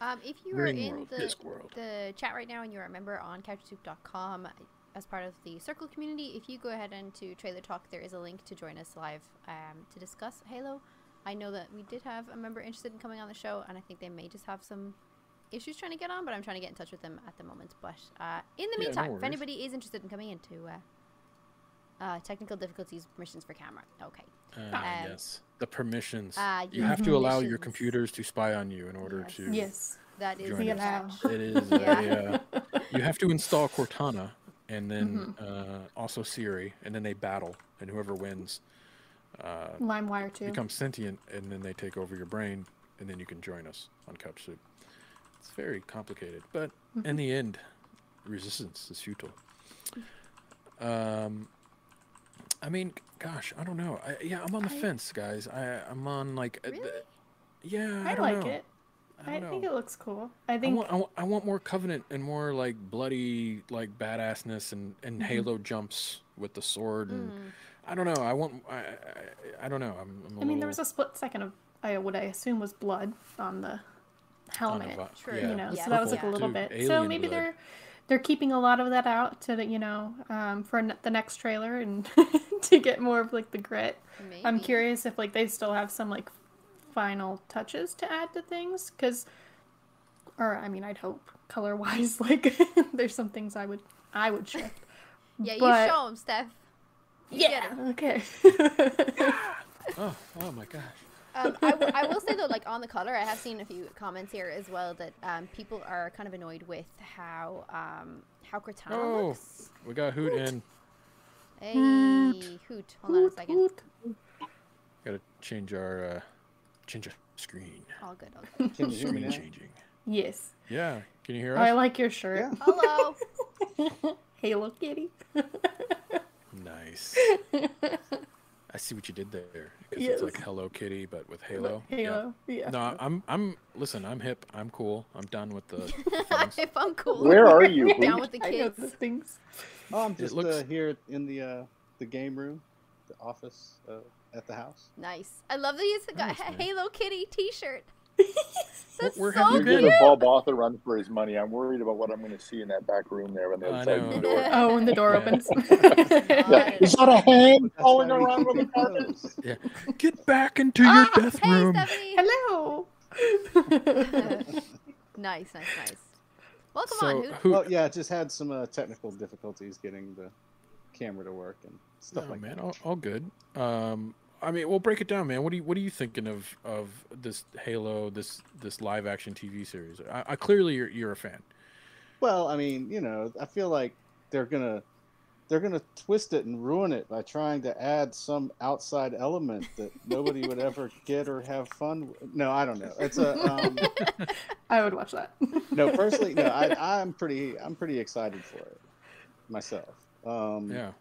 Um, if you are in Ringworld, the, the chat right now and you're a member on couchsoup.com as part of the Circle community, if you go ahead and to Trailer Talk, there is a link to join us live um, to discuss Halo. I know that we did have a member interested in coming on the show, and I think they may just have some issues trying to get on, but I'm trying to get in touch with them at the moment. But uh, in the Yeah, no meantime, if anybody is interested in coming in to uh, Uh, technical difficulties, permissions for camera. Okay. Uh, Um, yes, the permissions. uh, you yeah, have to allow your computers to spy on you in order Yes. to. Yes. That is Join the us. It is. Yeah. A, uh, you have to install Cortana and then Mm-hmm. uh, also Siri, and then they battle, and whoever wins uh, LimeWire too. becomes sentient, and then they take over your brain, and then you can join us on Couch Soup. It's very complicated, but Mm-hmm. in the end, resistance is futile. Um, I mean, gosh, I don't know. I, yeah, I'm on the I- fence, guys. I, I'm on like, uh, Really? the- yeah, I, I, don't like know. it. I, I, think it looks cool. I I think want, I want, I want more Covenant and more like bloody, like badassness and, and Mm-hmm. Halo jumps with the sword and Mm. I don't know. I want, I, I, I don't know. I'm, I'm a I mean there was a split second of I what I assume was blood on the on a helmet. vi- True. yeah, you know, Yeah. so that was like a little too, bit. So maybe blood. they're they're keeping a lot of that out to the, you know um, for ne- the next trailer and to get more of like the grit. I'm curious if like they still have some like final touches to add to things because, or I mean I'd hope color wise like there's some things I would I would shift. Yeah, you show him, Steph. You Yeah. him. Okay. Oh, oh my gosh. Um, I, w- I will say though, like on the color, I have seen a few comments here as well that um, people are kind of annoyed with how um, how Cortana Oh. looks. We got Hoot in. Hey, Hoot. hoot! Hold on a Hoot, second. hoot. Got to change our, uh, change our screen. All good. All good. Can you hear me Screen now? changing. Yes. Yeah. Can you hear us? I like your shirt. Yeah. Hello. Halo Kitty. Nice. I see what you did there. 'cause Yes. it's like Hello Kitty, but with Halo. Yeah. Halo. Yeah. No, I'm, I'm. Listen, I'm hip. I'm cool. I'm done with the. the things. if I'm cool. Where are you? Down Hoot? with the I know kids. the things. Oh, I'm just looks- uh, here in the uh, the game room, the office uh, at the house. Nice. I love that he's got Nice, a man. Hello Kitty T-shirt. That's where so have you You're been? cute. giving Bob Both a run for his money. I'm worried about what I'm going to see in that back room there when the I outside know. the door. Oh, when the door opens. God. Is that a hand falling around keep with a it carpet? closed. Yeah. Get back into your Ah, death hey, room. Stephanie. Hello. nice, nice, nice. Welcome So on, Hoot. who? Well, yeah, just had some uh, technical difficulties getting the camera to work and stuff No, like man, that. all, all good. Um, I mean, we'll break it down, man. What are you What are you thinking of of this Halo, this this live action TV series? I, I clearly you're you're a fan. Well, I mean, you know, I feel like they're gonna they're gonna twist it and ruin it by trying to add some outside element that nobody would ever get or have fun. With. No, I don't know. It's a um, I would watch that. no. Personally, no. I, I'm pretty I'm pretty excited for it myself. Um, Yeah.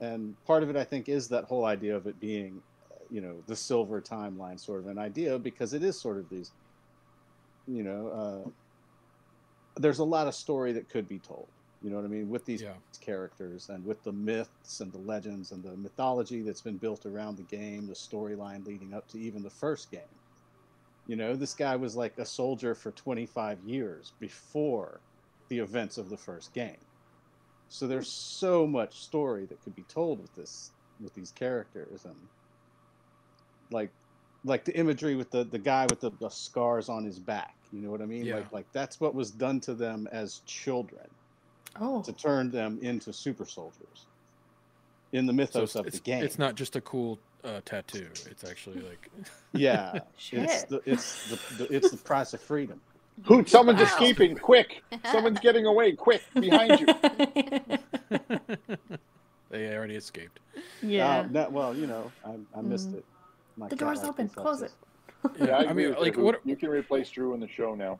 And part of it i think is that whole idea of it being uh, you know the silver timeline sort of an idea because it is sort of these you know uh, there's a lot of story that could be told. You know what i mean? With these Yeah. characters and with the myths and the legends and the mythology that's been built around the game the storyline leading up to even the first game. You know this guy was like a soldier for 25 years before the events of the first game so there's so much story that could be told with this with these characters and like like the imagery with the the guy with the, the scars on his back you know what i mean Yeah. like like that's what was done to them as children Oh. to turn them into super soldiers in the So mythos it's, of the game it's not just a cool uh, tattoo. It's actually like yeah it's the it's the, the it's the price of freedom Hoot, someone's Wow. escaping. Quick. Someone's getting away. Quick. Behind you. they already escaped. yeah. Uh, no, well you know i, I missed Mm. it My The door's open. Close it. Yeah, I, I mean, like you, what? You can replace Drew in the show now.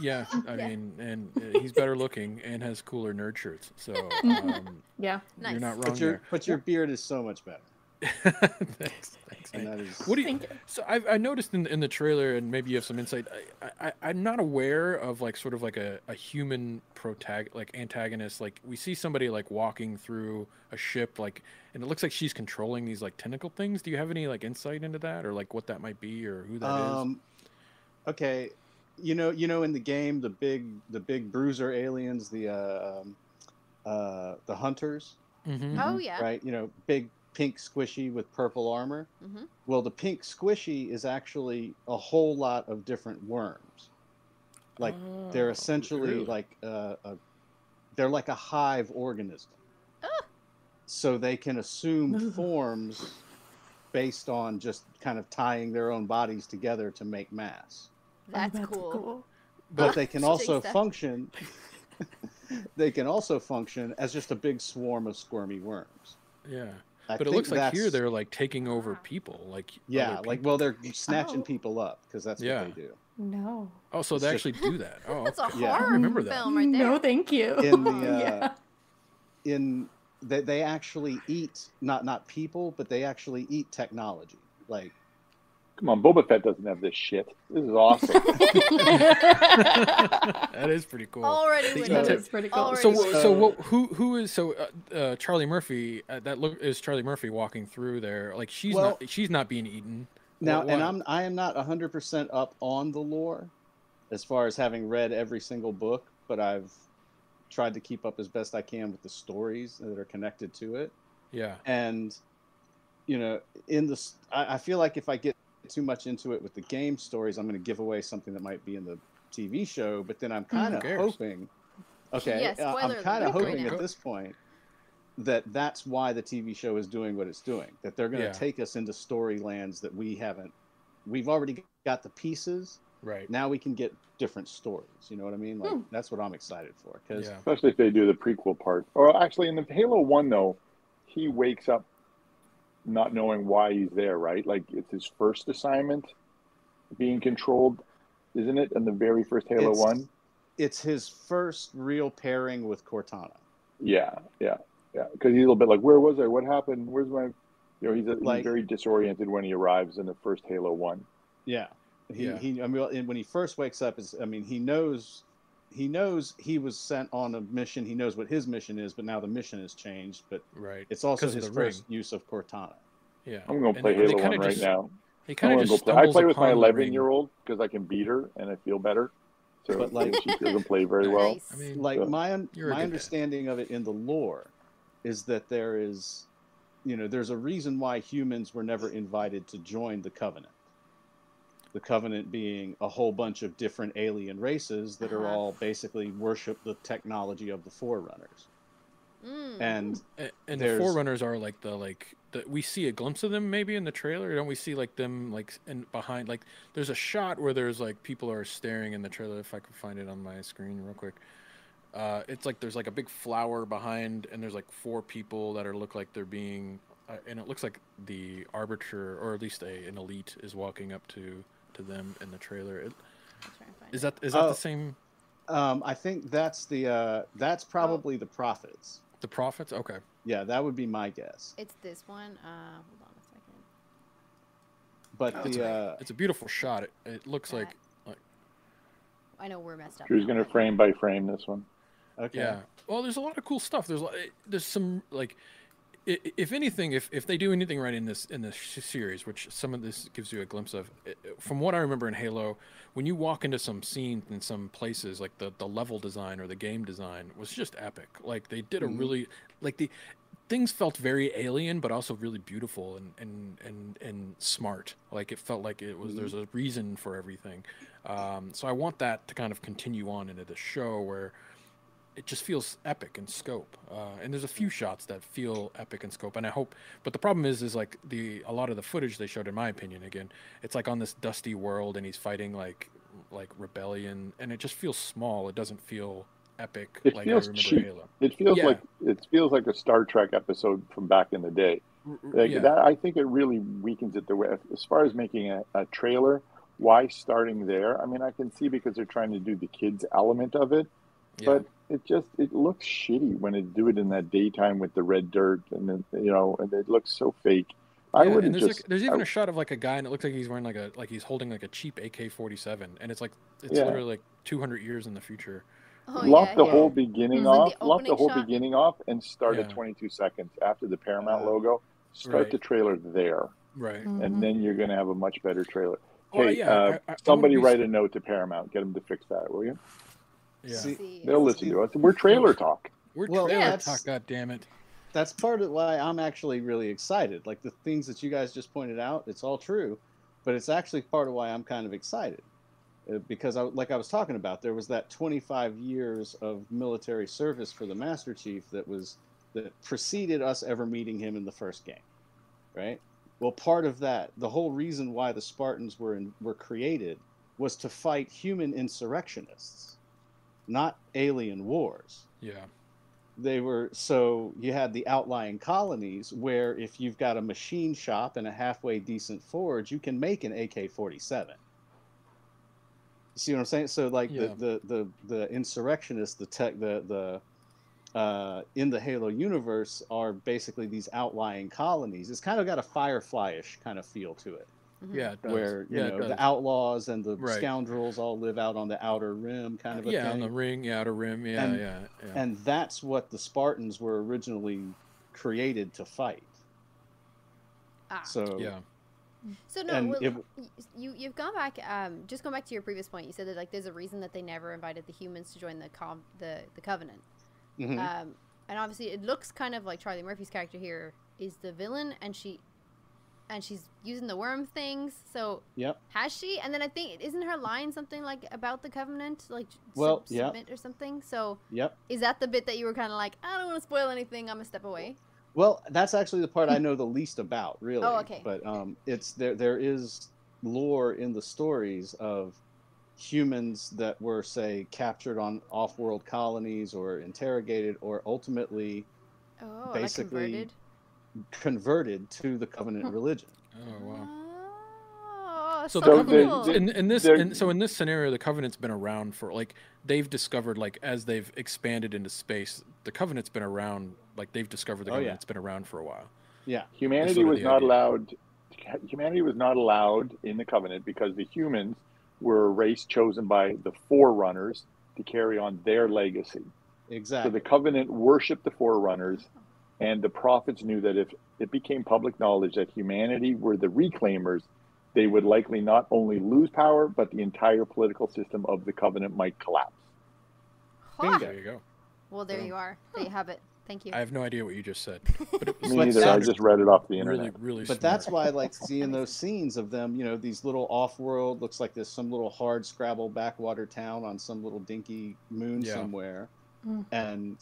Yeah, I Yeah. mean, and uh, he's better looking and has cooler nerd shirts. So um, Yeah. Nice. you're not wrong but your there. but your beard is so much better thanks, thanks, and man. that is What do you? Thank. So I, I noticed in, in the trailer, and maybe you have some insight. I, I I'm not aware of like sort of like a, a human protag like antagonist. Like we see somebody like walking through a ship, like, and it looks like she's controlling these like tentacle things. Do you have any like insight into that, or like what that might be, or who that is? um, Okay, you know, you know, in the game, the big, the big bruiser aliens, the uh, um, uh, the hunters, Mhm. Oh yeah. right? You know, big pink squishy with purple armor. hmm Well, the pink squishy is actually a whole lot of different worms. Like they're Oh, essentially really? like uh, a, they're like a hive organism. so they can assume forms based on just kind of tying their own bodies together to make mass. Oh, That's, cool. But they can also function. they can also function as just a big swarm of squirmy worms. Yeah. I but it looks like here they're like taking over people, like yeah, other like well, they're snatching Oh. people up because that's Yeah. what they do. No. oh, so it's they just- actually do that. Oh, That's a okay. Yeah. Horror remember that. film right there. No, thank you. In the, uh, yeah. in they, they actually eat not not people, but they actually eat technology. Like Come on, Boba Fett doesn't have this shit. This is awesome. that is pretty cool. Already They with eat that tech- is pretty cool. Already So, so so- what, who who is so uh, uh, Charlie Murphy? Uh, that look is Charlie Murphy walking through there. Like she's Well- not she's not being eaten. now, What- and? I'm I am not hundred percent up on the lore, as far as having read every single book, but I've tried to keep up as best I can with the stories that are connected to it. yeah and you know in this I, I feel like if i get too much into it with the game stories i'm going to give away something that might be in the tv show but then i'm kind of cares? hoping okay Yeah, uh, i'm kind of alert right hoping at this point that that's why the tv show is doing what it's doing that they're going to Yeah. take us into story storylands that we haven't we've already got the pieces right now we can get different stories you know what i mean like Hmm. that's what i'm excited for because yeah Especially if they do the prequel part. Or actually, in the Halo One, though, he wakes up not knowing why he's there. Right? Like it's his first assignment, being controlled, isn't it? In the very first Halo It's- One. it's his first real pairing with cortana Yeah, yeah, yeah. Because he's a little bit like, where was I? What happened? Where's my? You know, he's, a, he's Like- very disoriented when he arrives in the first Halo One. Yeah. He, Yeah. he I mean when he first wakes up is I mean he knows he knows he was sent on a mission. He knows what his mission is, but now the mission has changed, but right it's also his the ring. first use of Cortana. yeah. I'm going to play they- they Halo kinda One right just- now. He I'm kind gonna of go just play. I play with my 11 ring. year old because I can beat her and I feel better. So But, like- she doesn't play very well. Nice. I mean, Like So- my un- You're a my good dad. understanding of it in the lore is that there is you know, there's a reason why humans were never invited to join the covenant. The covenant being a whole bunch of different alien races that are Uh-huh. all basically worship the technology of the forerunners. Mm. And A- and the forerunners are like the like the, we see a glimpse of them maybe in the trailer don't we see like them like in behind like there's a shot where there's like people are staring in the trailer if i can find it on my screen real quick uh it's like there's like a big flower behind and there's like four people that are look like they're being uh, and it looks like the arbiter or at least a an elite is walking up to to them in the trailer it, I'll try and find is it. that is that Oh. the same um, I think that's the uh, that's probably the prophets. the prophets okay Yeah, that would be my guess. It's this one. Uh, hold on a second. But Oh, it's, the a, uh, it's a beautiful shot it, it looks like I know we're messed up. Drew's now, going to frame by frame this one. okay, Yeah. Well, there's a lot of cool stuff. There's a- there's some like, i- if anything, if, if they do anything right in this in this sh- series, which some of this gives you a glimpse of, from what I remember in Halo, when you walk into some scenes in some places, like the the level design or the game design was just epic. Like they did a Mhm. really like the things felt very alien, but also really beautiful and and and and smart. Like it felt like it was there's a reason for everything. Um, so I want that to kind of continue on into the show where it just feels epic in scope. Uh, and there's a few shots that feel epic in scope, and I hope. But the problem is, is like the a lot of the footage they showed, in my opinion, again, it's like on this dusty world, and he's fighting like like rebellion, and it just feels small. It doesn't feel epic It like feels I remember cheap. Halo. It feels Yeah. like it feels like a Star Trek episode from back in the day. Like yeah. that, I think it really weakens it. The way, as far as making a, a trailer, why starting there? I mean, I can see because they're trying to do the kids element of it, yeah. but it just it looks shitty when it do it in that daytime with the red dirt and then you know, and it looks so fake. I wouldn't and there's just. like, there's even I- a shot of like a guy, and it looks like he's wearing like a like he's holding like a cheap AK-47, and it's like it's Yeah. literally like 200 years in the future. Oh, lop yeah, the yeah. whole beginning Mhm. off, The lop the whole shot. beginning off, and start at 22 seconds after the Paramount Uh, logo. Start right. the trailer there, Right. And then you're going to have a much better trailer. Well, Hey, yeah, I- I- I uh, wouldn't somebody be write s- a note to Paramount. Get them to fix that, will you? Yeah. See, See, They'll listen to us. We're trailer talk. We're Well, trailer yeah. talk. God damn it. that's part of why I'm actually really excited. Like the things that you guys just pointed out, it's all true, but it's actually part of why I'm kind of excited. Uh, Because, I, like I was talking about, there was that 25 years of military service for the Master Chief that was that preceded us ever meeting him in the first game, right? Well, part of that, the whole reason why the Spartans were in, were created, was to fight human insurrectionists, not alien wars. Yeah. they were so you had the outlying colonies where if you've got a machine shop and a halfway decent forge you can make an ak-47 you see what i'm saying? So like Yeah. the, the the the insurrectionists the tech the the uh, in the halo universe are basically these outlying colonies. It's kind of got a firefly-ish kind of feel to it Mhm. Yeah. It does. where you yeah, know the outlaws and the Right. scoundrels all live out on the outer rim kind of a yeah, thing on the ring, yeah, outer rim, yeah, And- yeah, yeah. and that's what the Spartans were originally created to fight. Ah. So yeah. So no, and well, it- you you've gone back. Um, just going back to your previous point, you said that like there's a reason that they never invited the humans to join the com the the covenant. mhm. Um, and obviously it looks kind of like Charlie Murphy's character here is the villain, and she, and she's using the worm things. So yep. has she? And then I think isn't her line something like about the covenant, like sub- Well, yeah. submit or something. So Yep. is that the bit that you were kind of like, I don't want to spoil anything. I'm gonna step away. Well, that's actually the part I know the least about, really. Oh, okay. But um, it's there. There is lore in the stories of humans that were, say, captured on off-world colonies or interrogated, or ultimately Oh, Basically, like converted. converted to the covenant religion. Oh wow. Oh, So so, the So they- they- in, in this in, so in this scenario the covenant's been around for like they've discovered like as they've expanded into space the covenant's been around like they've discovered the Oh, yeah. covenant's been around for a while Yeah. Humanity sort of was not idea. allowed. Humanity was not allowed in the covenant because the humans were a race chosen by the forerunners to carry on their legacy. exactly So Exactly. the covenant worshipped the forerunners, and the prophets knew that if it became public knowledge that humanity were the reclaimers, they would likely not only lose power, but the entire political system of the covenant might collapse. Huh. there you go Well, there So- you are. There you have it. Thank you. i have no idea what you just said but it was Me But neither. I just read it off the internet. really really. but that's why I like seeing those scenes of them, you know, these little off-world looks like there's some little hard scrabble backwater town on some little dinky moon Yeah. somewhere. Mm. And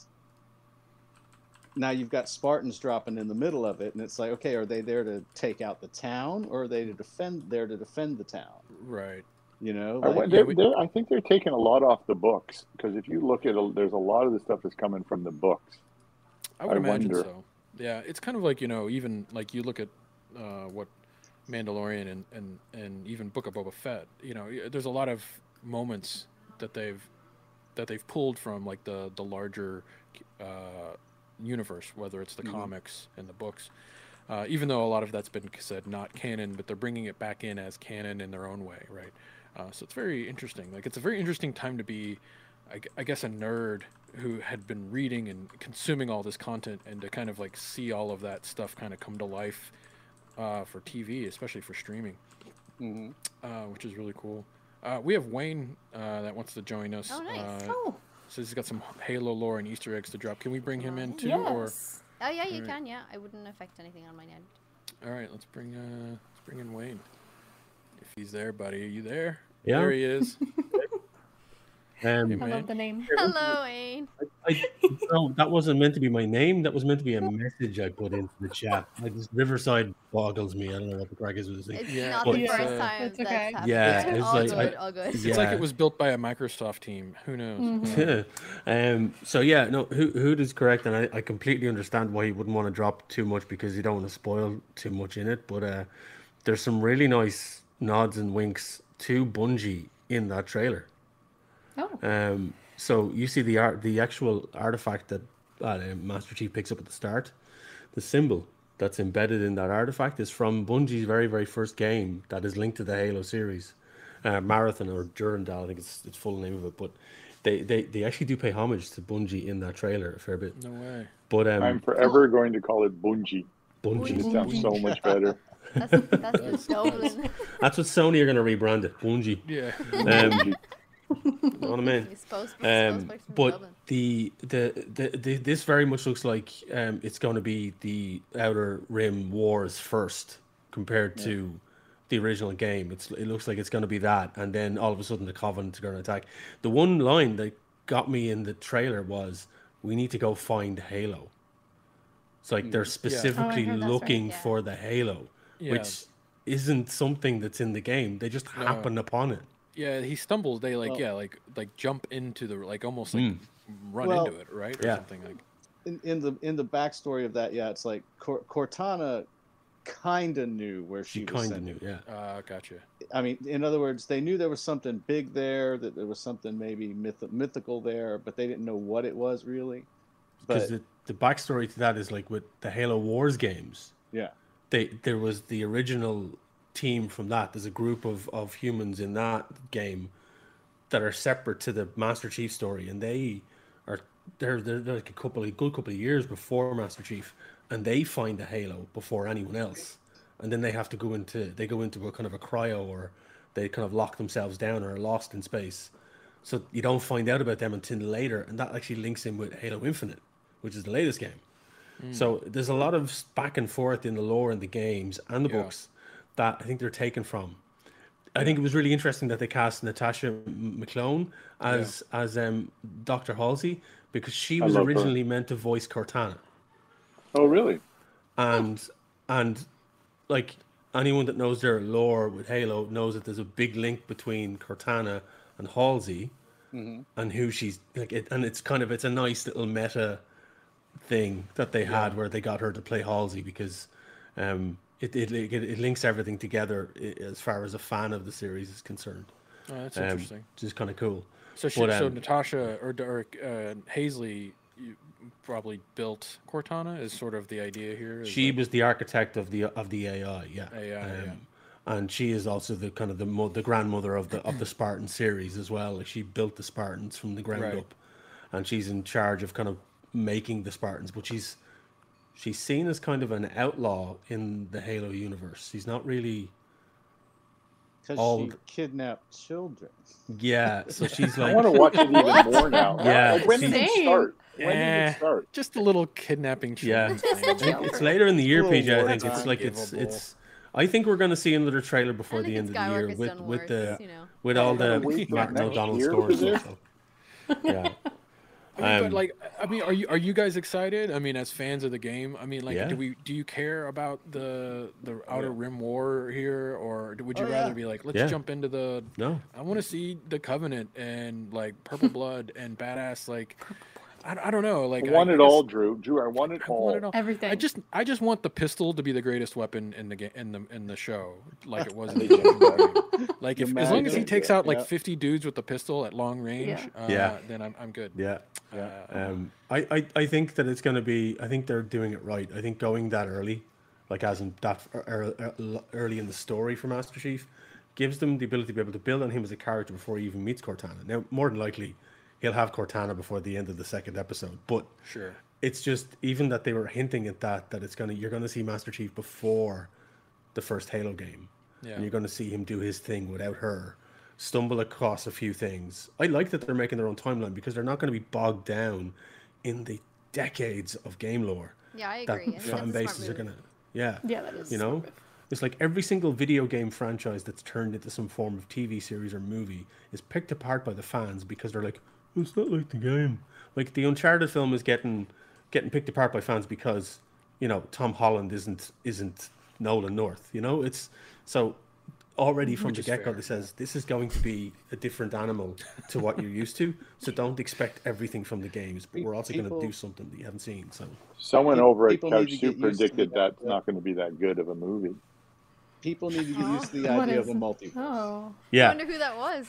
now you've got Spartans dropping in the middle of it and it's like, okay, are they there to take out the town or are they to defend there to defend the town? right You know, I, like, they're- we- they're- I think they're taking a lot off the books because if you look at, a, there's a lot of the stuff that's coming from the books. i would I imagine wonder. so yeah it's kind of like you know even like you look at uh, what mandalorian and, and and even book of boba fett you know there's a lot of moments that they've that they've pulled from like the the larger uh, universe, whether it's the Mhm. comics and the books. Uh, even though a lot of that's been said not canon, but they're bringing it back in as canon in their own way, right? Uh, so it's very interesting. Like it's a very interesting time to be, I, I guess, a nerd who had been reading and consuming all this content, and to kind of like see all of that stuff kind of come to life uh, for TV, especially for streaming, mhm. uh, which is really cool. Uh, we have Wayne uh, that wants to join us. Oh, nice. Uh, Oh, so he's got some Halo lore and Easter eggs to drop. Can we bring him in too? Or. Oh yeah, you Alright. can. Yeah, I wouldn't affect anything on my end. all right, let's bring uh let's bring in Wayne. If he's there, buddy, are you there? Yeah. There he is. Um, I love the name. Hello, Wayne. I, no, that wasn't meant to be my name. That was meant to be a message I put into the chat. I just Riverside boggles me. I don't know what the crack is with this thing. It's Yeah, not but- the first uh, time It's that's okay. happened. Yeah, It's it's all like- good. I- all good. It's like it was built by a Microsoft team. Who knows? Mhm. um, so yeah, no, Ho- Hoot is correct, and I, I completely understand why you wouldn't want to drop too much because you don't want to spoil too much in it. But uh, there's some really nice nods and winks to Bungie in that trailer. Oh, Um, so you see the art, the actual artifact that uh, Master Chief picks up at the start. The symbol that's embedded in that artifact is from Bungie's very, very first game that is linked to the Halo series, uh, Marathon or Durandal, I think it's it's full name of it. But they, they, they actually do pay homage to Bungie in that trailer a fair bit. No way. But um, I'm forever going to call it Bungie. Bungie, It sounds so much better. That's, that's the Dublin. that's what Sony are going to rebrand it, Bungie. Yeah. Um, know what I mean? He's supposed, Um, from but Dublin. the, the the the this very much looks like um, it's going to be the Outer Rim Wars first compared to the original game. It's it looks like it's going to be that, and then all of a sudden the Covenant are going to attack. The one line that got me in the trailer was, "We need to go find Halo." It's like they're specifically heard that's right, looking yeah. for the Halo, Yeah. which isn't something that's in the game. They just No. happen upon it. Yeah, he stumbles. They like Well- yeah, like like jump into the like almost like Mm. run Well, into it, right? Or yeah. something like. in, in the in the backstory of that, yeah, it's like Cor- Cortana kind of knew where she, She was kind of knew, yeah. Uh, gotcha. I mean, in other words, they knew there was something big there, that there was something maybe myth- mythical there, but they didn't know what it was really. Because the, the backstory to that is like with the Halo Wars games. yeah, they there was the original team from that. There's a group of, of humans in that game that are separate to the Master Chief story, and they are they're they're, they're like a couple of good couple of years before Master Chief, and they find the Halo before anyone else, and then they have to go into they go into a kind of a cryo or they kind of lock themselves down or are lost in space. So you don't find out about them until later, and that actually links in with Halo Infinite, which is the latest game. Hmm. So there's a lot of back and forth in the lore and the games and the Yeah. books that I think they're taken from. I think it was really interesting that they cast Natasha McElhone as as um, Dr. Halsey because she was love her. originally meant to voice Cortana, Oh, really? and and like anyone that knows their lore with Halo knows that there's a big link between Cortana and Halsey, and who she's like, it, and it's kind of it's a nice little meta thing that they had where they got her to play Halsey because um, it, it it it links everything together as far as a fan of the series is concerned. Oh, that's Um, interesting. Which is kind of cool. So she, but, so um, Natasha or, or uh, Hazley probably built Cortana is sort of the idea here. is She that- was the architect of the of the AI, yeah. AI, yeah. And she is also the kind of the mo- the grandmother of the of the Spartan series as well. Like she built the Spartans from the ground Right. up, and she's in charge of kind of making the Spartans. But she's she's seen as kind of an outlaw in the Halo universe. She's not really, because All- she kidnapped children. yeah. So she's like. I want to watch it even more now. Yeah, Like, when did it start? When did Eh, it start? just a little kidnapping. Yeah. children's Just a thing. I think it's later in the year, PJ. I think it's like it's it's. I think we're going to see another trailer before the end it's of the year with with worse, the you know. with all the wait till Martin O'Donnell stories. and this? stuff. Yeah. I mean, Um, but like, I mean, are you are you guys excited? I mean, as fans of the game, I mean, like, Yeah. do we do you care about the the Outer Rim War here, or would you Oh, rather yeah. be like, let's Yeah. jump into the? No. I want to see the Covenant and like Purple Blood and badass like, I, I don't know, like I want I it guess- all, Drew. Drew, I want it I all. want it all. Everything. I just I just want the pistol to be the greatest weapon in the game in the in the show, like it was in the game. Like if as long as he takes yeah, out like yeah. 50 dudes with the pistol at long range, Yeah. uh, Yeah. then I'm I'm good. Yeah. Yeah. Uh, Um, I, I, I think that it's going to be. I think they're doing it right. I think going that early, like as in that ear- ear- early in the story for Master Chief, gives them the ability to be able to build on him as a character before he even meets Cortana. Now, more than likely, he'll have Cortana before the end of the second episode. But Sure. it's just even that they were hinting at that that it's gonna you're gonna see Master Chief before the first Halo game. Yeah. And you're gonna see him do his thing without her, stumble across a few things. I like that they're making their own timeline because they're not gonna be bogged down in the decades of game lore Yeah, I agree. I think that's a fan smart bases are gonna yeah. yeah, that is. You know? It's like every single video game franchise that's turned into some form of TV series or movie is picked apart by the fans because they're like, it's not like the game. Like the Uncharted film is getting getting picked apart by fans because you know Tom Holland isn't isn't Nolan North. You know, it's so already from Which the get go it says this is going to be a different animal to what you're used to. So don't expect everything from the games, but we're also going to do something that you haven't seen. So Someone Pe- over at people need Couch to Soup get used to predicted the- that's not going to be that good of a movie. People need to get used to the idea of a it? multiverse. Oh. I wonder who that was.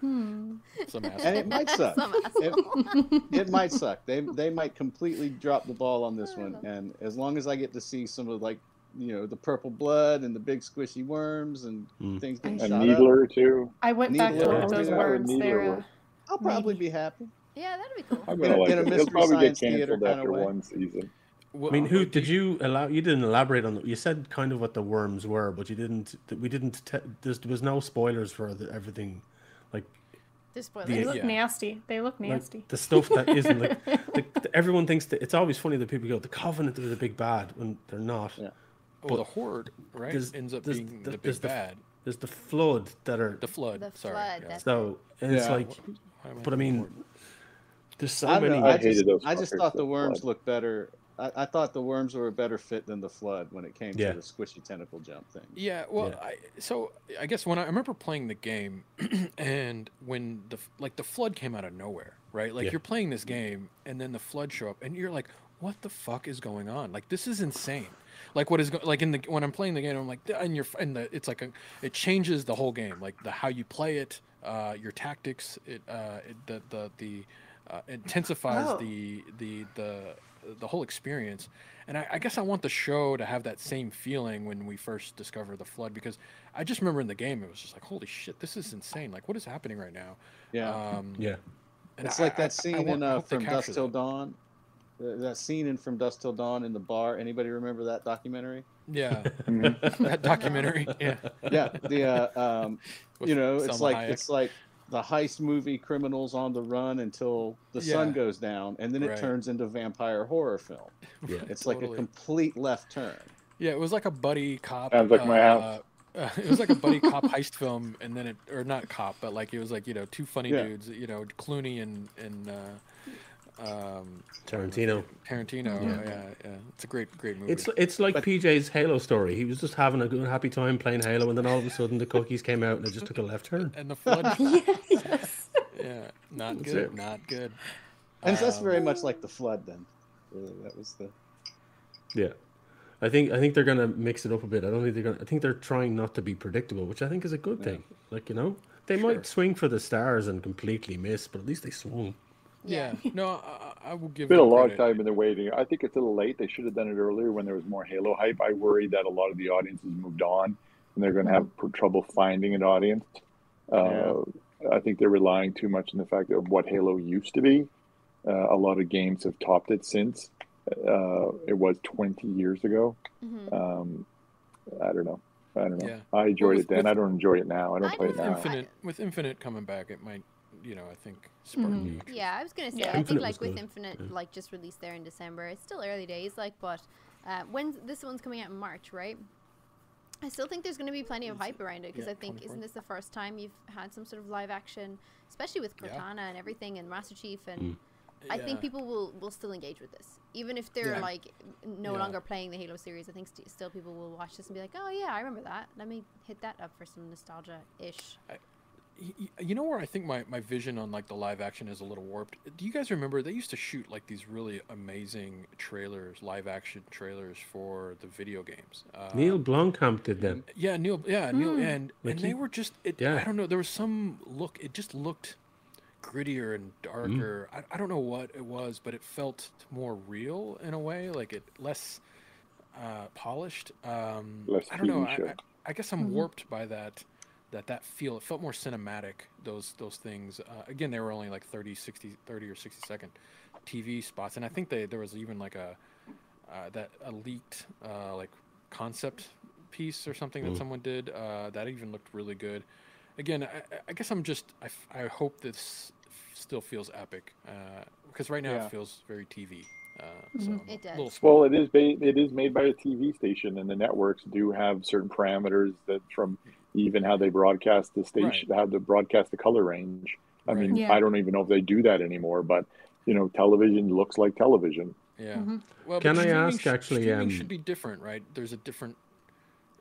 Hmm. Some And it might suck. Some It, it might suck. They they might completely drop the ball on this one. And as long as I get to see some of like you know the purple blood and the big squishy worms and Mm. things getting And shot up, Needler too. I went back to look at those yeah, worms. Needler They're, uh, work. I'll probably Maybe. be happy. Yeah, that'd be cool. I'm gonna a- like in a it. He'll Mystery probably get Science Theater canceled kinda after way. one season. I mean, who did you allow? You didn't elaborate on. The, you said kind of what the worms were, but you didn't. We didn't. Te- there was no spoilers for the, everything, like Just spoilers. they look Yeah. nasty. They look like nasty. the stuff that isn't like. The, the- everyone thinks that it's always funny that people go, "The Covenant is the big bad," when they're not. Yeah. Well, the horde, right, ends up being the- the, there's big the- bad. There's the flood that are. The flood. The sorry. flood, yeah. that's- so and it's Yeah. like, Why am but I mean, horde? there's so I many. know. I I just, I just thought the worms fled. looked better. I, I thought the worms were a better fit than the flood when it came Yeah. to the squishy tentacle jump thing. Yeah, well, Yeah. I, so I guess when I, I remember playing the game, and when the like the flood came out of nowhere, right? Like Yeah. you're playing this game, and then the flood show up, and you're like, "What the fuck is going on? Like this is insane." Like what is go- like in the when I'm playing the game, I'm like, and you're and the it's like a it changes the whole game, like the how you play it, uh, your tactics, it, uh, it the the the uh, intensifies Oh. the the the the whole experience. And I, I guess I want the show to have that same feeling when we first discover the flood because I just remember in the game it was just like, holy shit, this is insane! Like, what is happening right now? Yeah. Um, Yeah. and it's I- like I- I that scene want- in uh, From Dusk Till. Dawn. That scene in From Dusk Till Dawn in the bar. Anybody remember that documentary? Yeah, Mhm. that documentary. Yeah, Yeah, the uh, um, you know, it's Salma like Hayek. it's like the heist movie criminals on the run until the sun goes down, and then it Right. turns into vampire horror film. Yeah. It's like a complete left turn. Yeah, it was like a buddy cop. Sounds like my house. Uh, it was like a buddy cop heist film, and then it, or not cop, but like it was like you know two funny Yeah. dudes, you know Clooney and and uh, um, Tarantino. Tarantino. Yeah. Yeah. yeah, It's a great, great movie. It's it's like PJ's Halo story. He was just having a good, happy time playing Halo, and then all of a sudden the cookies came out, and it just took a left turn. and the flood. yes. yeah, not That's good. it. Not good. And that's Um, very much like the flood. Then, really, that was the Yeah, I think I think they're gonna mix it up a bit. I don't think they're gonna. I think they're trying not to be predictable, which I think is a good thing. Like you know, they Sure. might swing for the stars and completely miss, but at least they swung. Yeah. No, I, I will give. It's been a long credit. time in the waiting. I think it's a little late. They should have done it earlier when there was more Halo hype. I worry that a lot of the audience has moved on and they're going to have trouble finding an audience. Uh, I think they're relying too much on the fact of what Halo used to be. Uh, a lot of games have topped it since. Uh, it was 20 years ago. Mhm. Um, I don't know. I don't know. Yeah. I enjoyed with- it then. with- I don't enjoy it now. I don't I play it now. Infinite with Infinite coming back, it might, you know, I think spark Mhm. Yeah, I was gonna say. Yeah. I think like with good, Infinite, yeah. like just released there in December. It's still early days, like, but uh, when this one's coming out in March, right? I still think there's going to be plenty of hype around it because yeah, I think 24th. isn't this the first time you've had some sort of live action, especially with Yeah. Cortana and everything and Master Chief and. Mm. I think people will, will still engage with this, even if they're Yeah. like no Yeah. longer playing the Halo series. I think st- still people will watch this and be like, "Oh yeah, I remember that. Let me hit that up for some nostalgia ish." Y- y- You know where I think my, my vision on like the live action is a little warped. Do you guys remember they used to shoot like these really amazing trailers, live action trailers for the video games? Uh, Neil Blomkamp did them. Yeah, Neil. Yeah, Neil, Hmm. and and they were just. It, Yeah. I don't know. There was some look. It just looked grittier and darker. Mm. I, I don't know what it was, but it felt more real in a way, like it less uh, polished. Um, Less I don't know. I. I, I guess I'm warped by that. That that feel. It felt more cinematic. Those those things. Uh, again, they were only like 30, 60, 30 or sixty second TV spots, and I think they there was even like a uh, that a leaked uh, like concept piece or something that Mm. someone did uh, that even looked really good. Again, I, I- I guess I'm just I, f- I hope this still feels epic because right now Yeah. it feels very TV. Uh, so It does. Well, it is ba- it is made by a TV station, and the networks do have certain parameters that from even how they broadcast the station, how they broadcast the color range. I mean, Yeah. I don't even know if they do that anymore, but you know, television looks like television. yeah. Mhm. Well, Can I ask sh- actually, Streaming um, should be different, right? There's a different.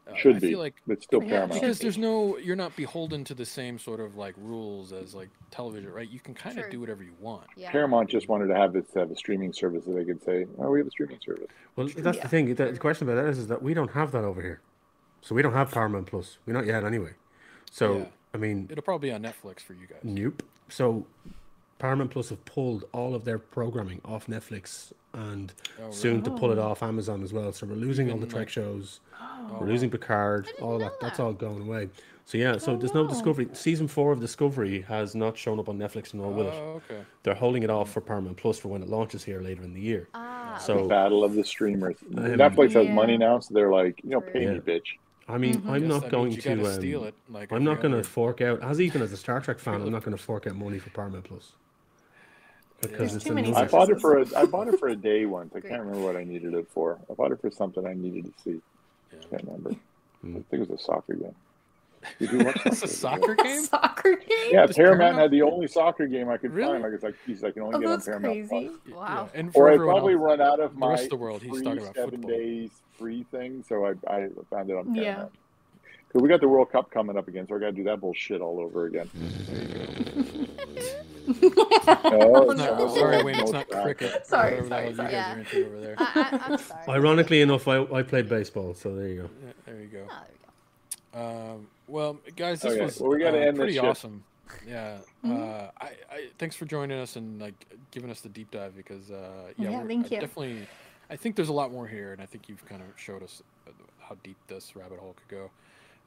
Uh, Should I be, feel like it's still Yeah, paramount. because there's no you're not beholden to the same sort of like rules as like television right you can kind of do whatever you want Yeah. Paramount just wanted to have this have a streaming service that they could say, "Oh, we have a streaming service." Well, that's Yeah. the thing. The, the question about that is, is that we don't have that over here, so we don't have Paramount Plus. We're not yet anyway. So Yeah. I mean, it'll probably be on netflix for you guys Nope. So Paramount Plus have pulled all of their programming off Netflix and Oh, soon to pull it Oh. off Amazon as well. So we're losing all the Even, Trek like- shows. Oh, we're losing. Picard. didn't All know that. That's all going away. So yeah. So Oh, there's no wow. Discovery. Season four of Discovery has not shown up on Netflix and all with it. oh okay They're holding it off for Paramount Plus for when it launches here later in the year. Ah, So- okay. Battle of the streamers. Um, Netflix has money now, so they're like, you know, pay me, bitch. I mean, Mhm. I'm not going to. Um, steal it like I'm not going to fork out, as even as a Star Trek fan, I'm not going to fork out money for Paramount Plus because There's it's too many I bought it for a I bought it for a day once. I Great. can't remember what I needed it for. I bought it for something I needed to see. Yeah. Can't remember. Hmm. I think it was a soccer game. Did you watch It's a soccer game. Soccer game? Yeah, Does Paramount Paramount- had the only soccer game I could Really? find. Like it's like, geez, I can only Oh, get on Paramount. Crazy. Y- Wow. Yeah. And Or I probably else, run out of the my rest of the world, he's free talking about seven football. days free thing, so I, I found it on Paramount. Yeah. Because we got the World Cup coming up again, so I got to do that bullshit all over again. Oh, It's not- no. Sorry, Wayne. It's not cricket. Sorry, whatever the sorry, hell you sorry. guys Yeah. are into over there. I, I, I'm sorry. Ironically enough, I, I played baseball, so there you go. Yeah, there you go. Oh, there we go. Um, well, guys, this Okay, was well, we gotta uh, end pretty shit. awesome. Yeah. Mhm. Uh, I, I thanks for joining us and like giving us the deep dive because uh, yeah, Yeah, we're- thank I you. definitely. I think there's a lot more here, and I think you've kind of showed us uh, how deep this rabbit hole could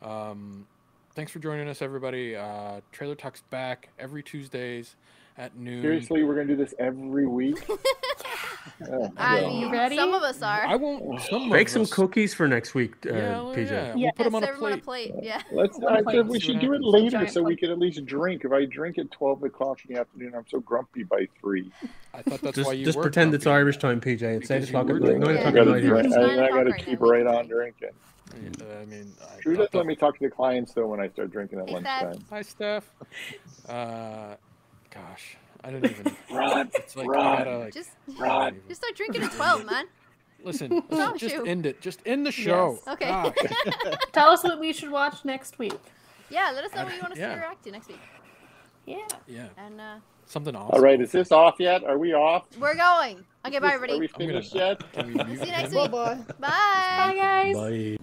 go. Um, thanks for joining us, everybody. Uh, Trailer Talks back every Tuesdays at noon. Seriously, we're gonna do this every week. Oh, I no. You ready? some of us are. I won't. Some Bake of some us- cookies for next week, uh, Yeah, well, PJ. yeah. Yeah. We'll put them on a Serve 'em on a plate. plate. Yeah. Let's. I plate. said we should do it later Giant so we plate. can at least drink. If I drink at twelve o'clock in the afternoon, I'm so grumpy by three. I thought that's Just, why you just were pretend it's. Irish time, PJ. It's eight Because you o'clock at night. Nine. I o'clock gotta It's here. drink. nine I, I gotta keep right on drinking. Yeah, I mean, I Drew doesn't let me talk to the clients though when I start drinking at lunchtime. Hi, Steph. Gosh, I didn't even. Run, It's like run. I gotta like. Just, I don't even- just start drinking at 12, man. Listen, listen, just shoot. end it. Just end the show. Yes. Okay. Tell us what we should watch next week. yeah, let us know what you want us Yeah. to react to next week. Yeah. Yeah, And uh, something awesome. All right, is this off yet? Are we off? we're going. Okay, bye, everybody. Are we everybody. Gonna- finished yet? Can we See you next week. Bye bye. Bye. Bye, guys. Bye.